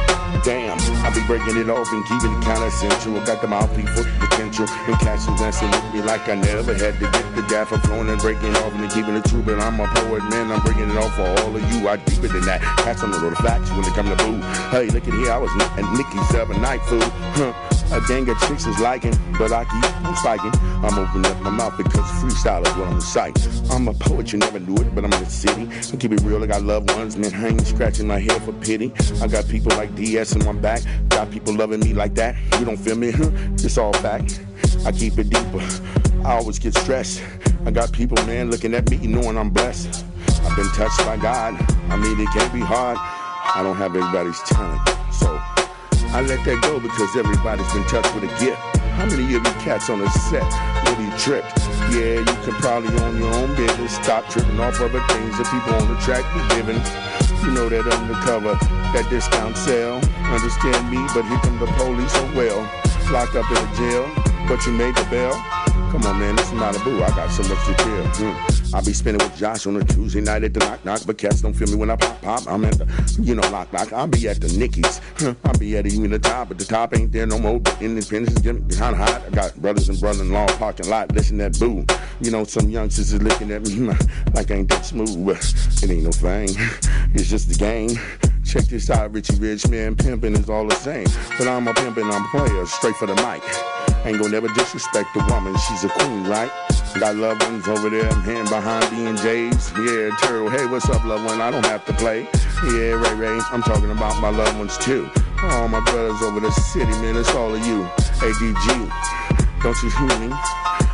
Damn, I be breaking it off and keeping it kinda essential. Got the mouthpiece for potential. And catching dancing with me like I never had to get the gaffer flowing and breaking off and keeping it true. But I'm a poet, man. I'm bringing it off for all of you. I deeper than that. Cats on the of facts when it come to boo. Hey, look at here, I was at Nicky's other night food. Huh. A gang of chicks is liking, but I keep on spiking. I'm opening up my mouth because freestyle is what I'm reciting. I'm a poet, you never knew it, but I'm in the city. I keep it real, I got loved ones, men hanging, scratching my head for pity. I got people like DS in my back, got people loving me like that. You don't feel me? It's all fact. I keep it deeper. I always get stressed. I got people, man, looking at me, knowing I'm blessed. I've been touched by God. I mean, it can't be hard. I don't have everybody's talent, so I let that go because everybody's been touched with a gift. How many of you cats on the set really tripped? Yeah, you can probably own your own business. Stop tripping off other things that people on the track be giving. You know that undercover, that discount sale. Understand me, but here come the police, oh well. Locked up in a jail, but you made the bail. Come on, man, this is Malibu. I got so much to tell. Hmm. I'll be spinning with Josh on a Tuesday night at the knock knock, but cats don't feel me when I pop pop. I'm at the, you know, lock lock. I'll be at the Nickies. I'll be at even the top, but the top ain't there no more. But Independence is getting kind of hot. I got brothers and brother-in-law parking lot, listen that boo. You know, some youngsters is looking at me like I ain't that smooth, it ain't no thing. It's just the game. Check this out, Richie Rich, man. Pimping is all the same. But I'm a pimp and I'm a player, straight for the mic. Ain't gonna never disrespect a woman, she's a queen, right? Got loved ones over there, I'm hand behind B and J's. Yeah, Turtle, hey, what's up, loved one? I don't have to play. Yeah, Ray Ray, I'm talking about my loved ones too. All my brothers over the city, man, it's all of you. ADG, don't you hear me?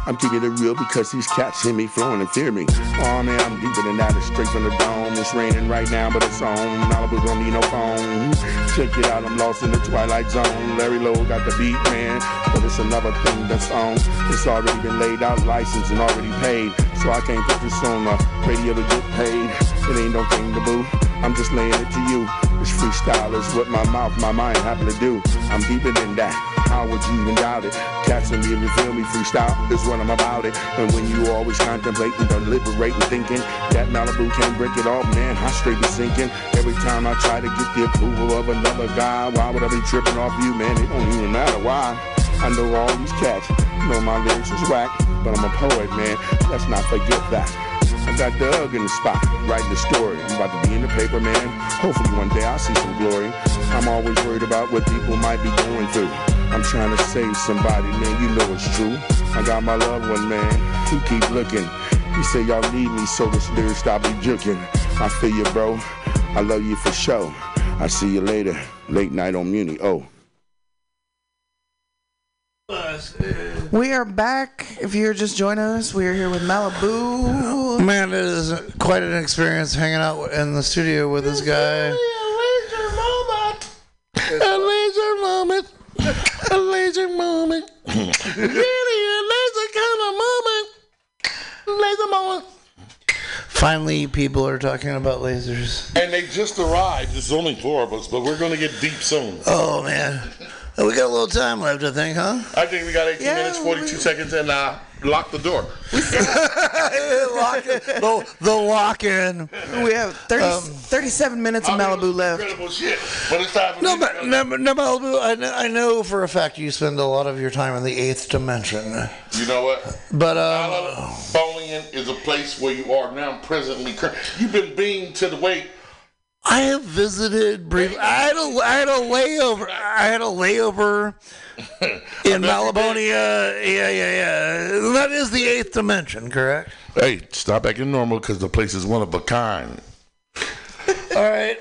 I'm keeping it real because these cats hear me flowing and fear me. Oh man, I'm deeper than that. It's straight from the dome. It's raining right now, but it's on. Malibu don't need no phone. Check it out, I'm lost in the twilight zone. Larry Lowe got the beat, man. But it's another thing that's on. It's already been laid out, licensed and already paid. So I can't put this on the radio to get paid. It ain't no thing to boo. I'm just laying it to you. This freestyle is what my mouth, my mind happen to do. I'm deeper than that. How would you even doubt it? You feel me, freestyle is what I'm about it. And when you always contemplating, deliberating, thinking that Malibu can't break it off, man, I straight be sinking. Every time I try to get the approval of another guy, why would I be tripping off you, man? It don't even matter why. I know all these cats, know my lyrics is whack, but I'm a poet, man. Let's not forget that. I got Doug in the spot, writing the story. I'm about to be in the paper, man. Hopefully one day I'll see some glory. I'm always worried about what people might be going through. I'm trying to save somebody, man. You know it's true. I got my loved one, man. He keep looking. He say y'all need me, so this lyric stop be juking. I feel you, bro. I love you for sure. I see you later. Late night on Muni. Oh. We are back. If you're just joining us, we are here with Malibu. Man, it is quite an experience hanging out in the studio with this guy. A laser moment. A really a laser kind of moment. Laser moment. Finally, people are talking about lasers. And they just arrived. There's only four of us, but we're going to get deep soon. Oh man, we got a little time left, I think, huh? I think we got 18 minutes, 42 seconds, and uh, lock the door. lock in. The, the lock in. We have 30, Um, 37 minutes of Malibu left. Incredible shit. But it's time for No, but no, no, Malibu. I know, I know for a fact you spend a lot of your time in the eighth dimension. You know what? But um, Bowling is a place where you are now presently. You've been being to the weight. I have visited briefly. I had a, I had a layover. I had a layover in Malabonia. Yeah, yeah, yeah. That is the eighth dimension, correct? Hey, stop acting normal because the place is one of a kind. All right.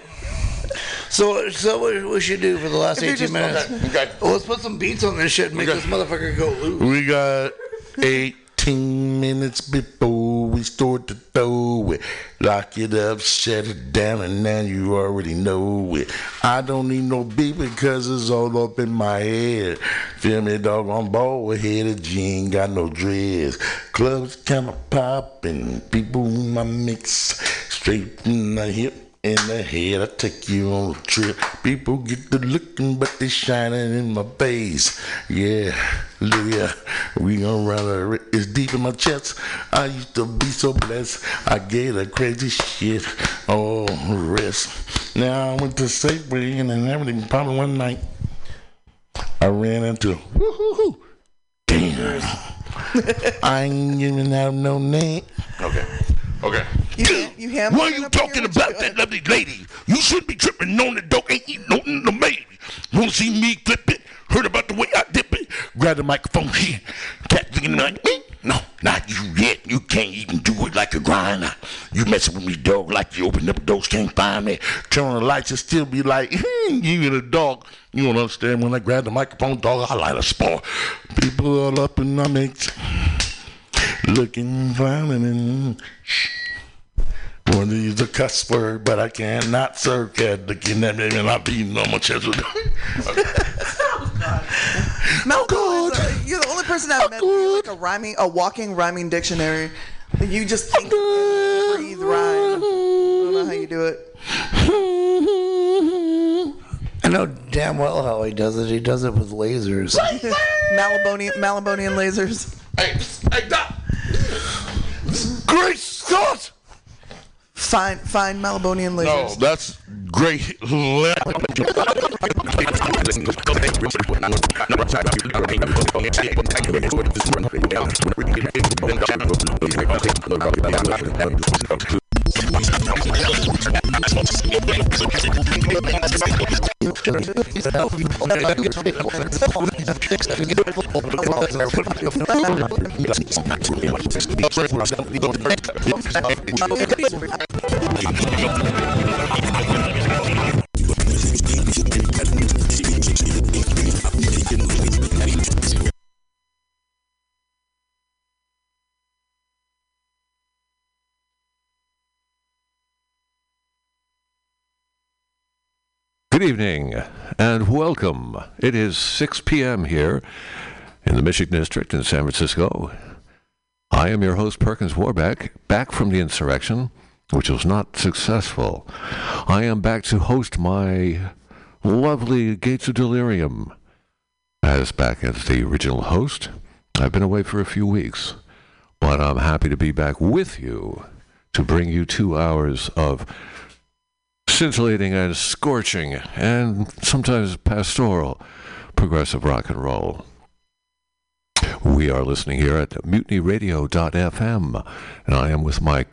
So, so what we should do for the last If you 18 just- minutes? okay, okay. Well, let's put some beats on this shit and make Okay. this motherfucker go loose. We got 18 minutes before we start to throw it. Lock it up, shut it down, and now you already know it. I don't need no beat because it's all up in my head. Feel me, dog, I'm bald headed, you ain't got no dreads. Clubs kinda poppin', people in my mix, straight from the hip in the head. I take you on a trip. People get the looking, but they shining in my face. Yeah, look. We gonna run a. It's deep in my chest. I used to be so blessed. I gave a crazy shit. Oh, rest. Now I went to Safeway and then everything. Probably one night, I ran into. Woo-hoo-hoo. Damn. I ain't giving out no name. Okay. Okay. You, you ham- Why you talking about that lovely lady? You shouldn't be tripping on the dope. Ain't you no no baby? Wanna see me flip it? Heard about the way I dip it? Grab the microphone here. Cat looking like me? No, not you yet. You can't even do it like a grinder. You messing with me, dog, like you open up a doors, can't find me. Turn on the lights and still be like, hmm, you in a dog. You don't understand when I grab the microphone, dog, I light a spark. People all up in my mix. Looking, frowning, Want to use a cuss word, but I cannot serve cat looking at me and I beating on my chest with Malibu oh, is a, you're the only person I've oh, met with like a rhyming, a walking rhyming dictionary. You just think, oh, breathe, rhyme. I don't know how you do it. I know damn well how he does it. He does it with lasers. Malibonian, Malibonian lasers. Hey, hey, Doc. Grace Scott! Fine, fine Malabonian ladies. No, that's great. I'm Good evening and welcome. It is 6 p.m. here in the Mission District in San Francisco. I am your host, Perkins Warbeck, back from the insurrection, which was not successful. I am back to host my lovely Gates of Delirium as back as the original host. I've been away for a few weeks, but I'm happy to be back with you to bring you two hours of scintillating and scorching and sometimes pastoral progressive rock and roll. We are listening here at mutinyradio.fm, and I am with my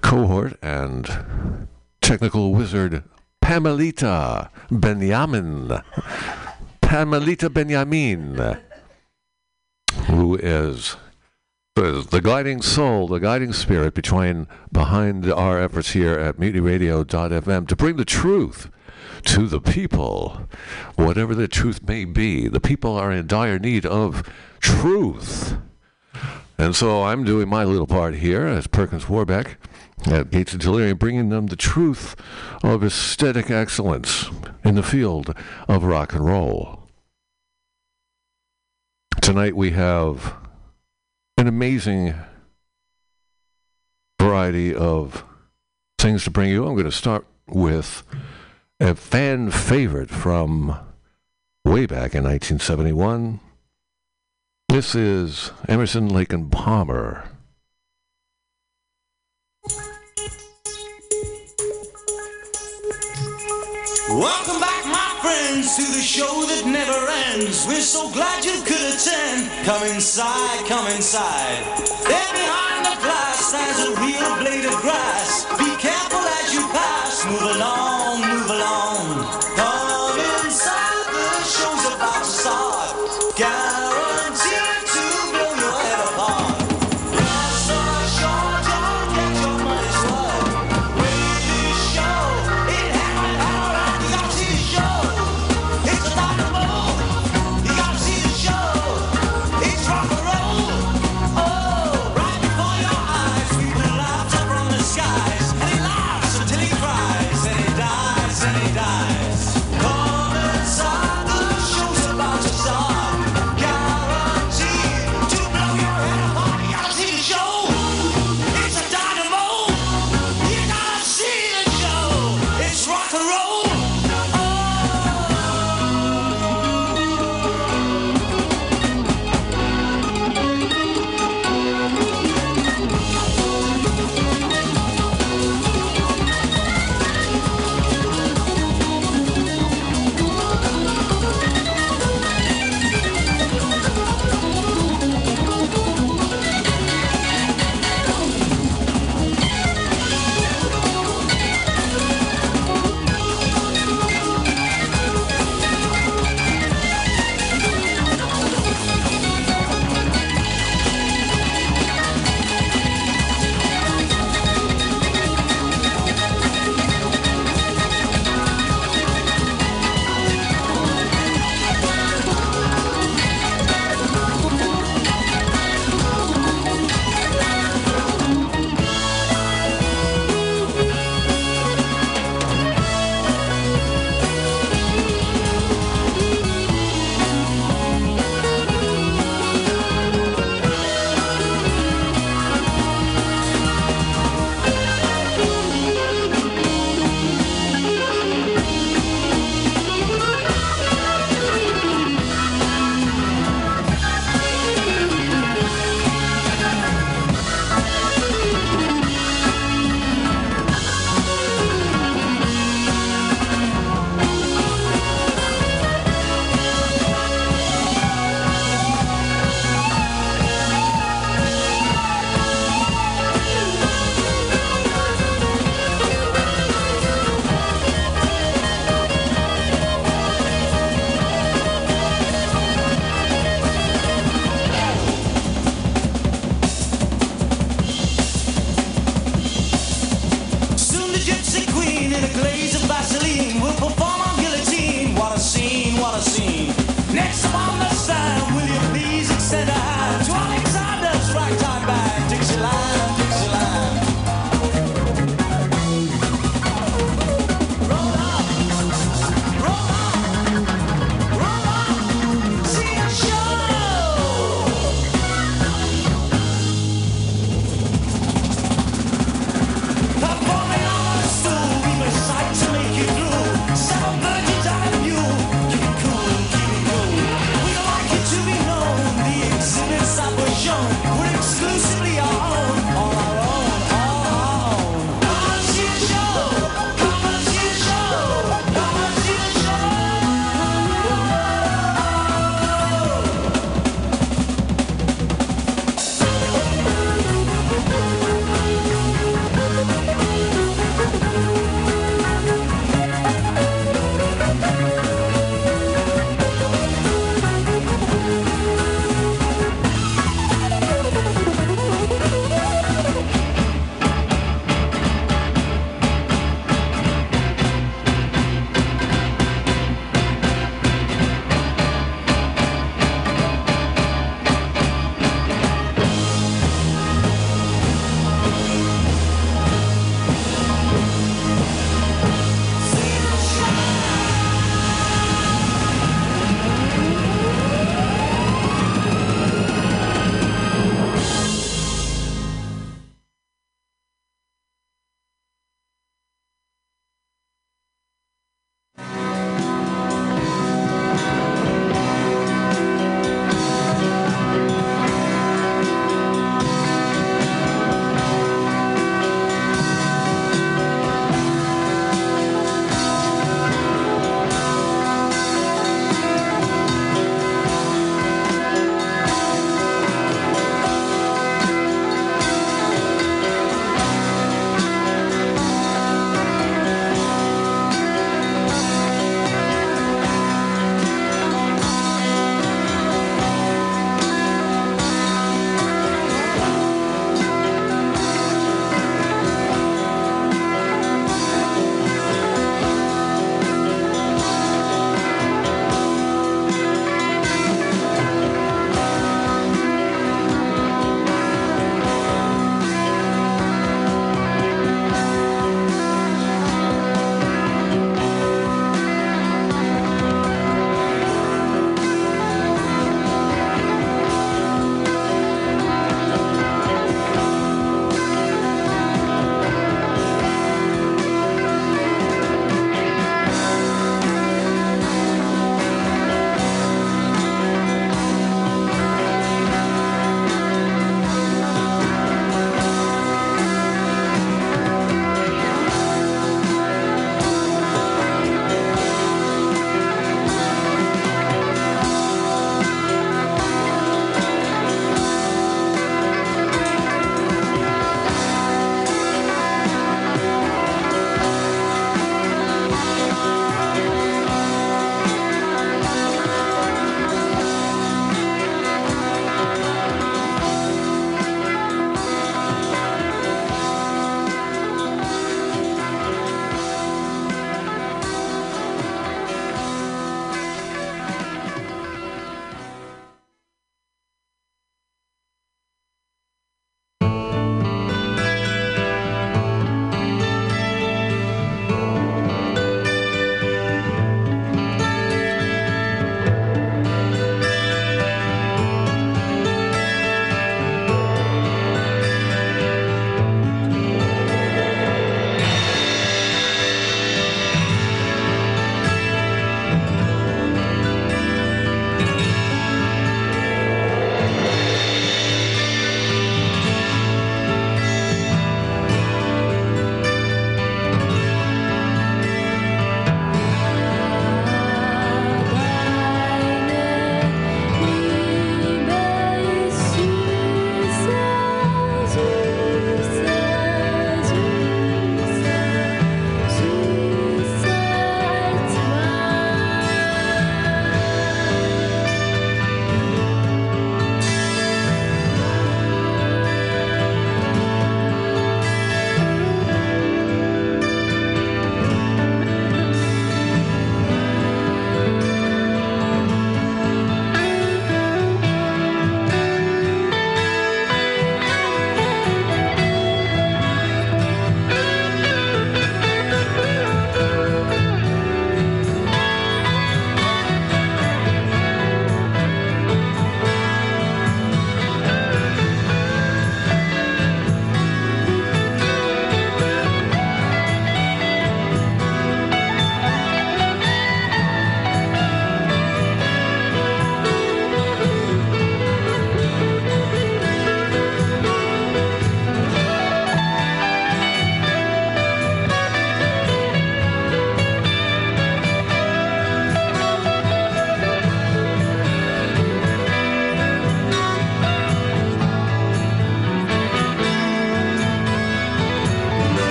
cohort and technical wizard Pamelita Benjamin. Pamelita Benjamin, who is the guiding soul, the guiding spirit between behind our efforts here at mutinyradio.fm to bring the truth to the people, whatever the truth may be. The people are in dire need of truth. And so I'm doing my little part here as Perkins Warbeck at Gates of Delirium, bringing them the truth of aesthetic excellence in the field of rock and roll. Tonight we have an amazing variety of things to bring you. I'm going to start with a fan favorite from way back in 1971. This is Emerson, Lake and Palmer. Welcome back, friends, to the show that never ends. We're so glad you could attend. Come inside, come inside. There behind the glass stands a real blade of grass.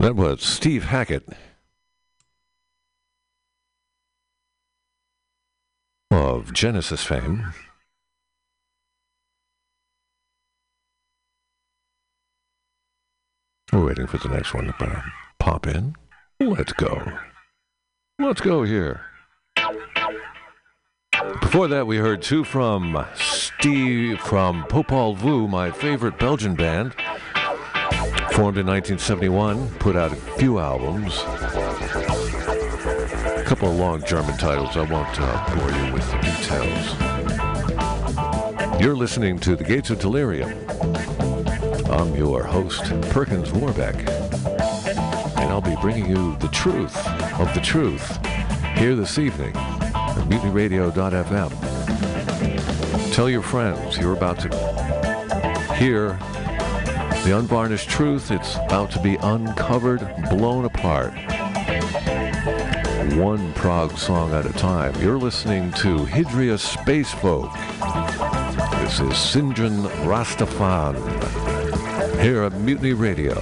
That was Steve Hackett. Of Genesis fame. We're waiting for the next one to pop in. Let's go. Let's go here. Before that, we heard two from Steve from Popol Vuh, my favorite Belgian band. Formed in 1971, put out a few albums. A couple of long German titles. I won't uh, bore you with the details. You're listening to The Gates of Delirium. I'm your host, Perkins Warbeck. And I'll be bringing you the truth of the truth here this evening at mutinyradio.fm. Tell your friends you're about to hear the unvarnished truth. It's about to be uncovered, blown apart. One prog song at a time. You're listening to Hidria Spacefolk. This is Sinjin Rastafan here at Mutiny Radio.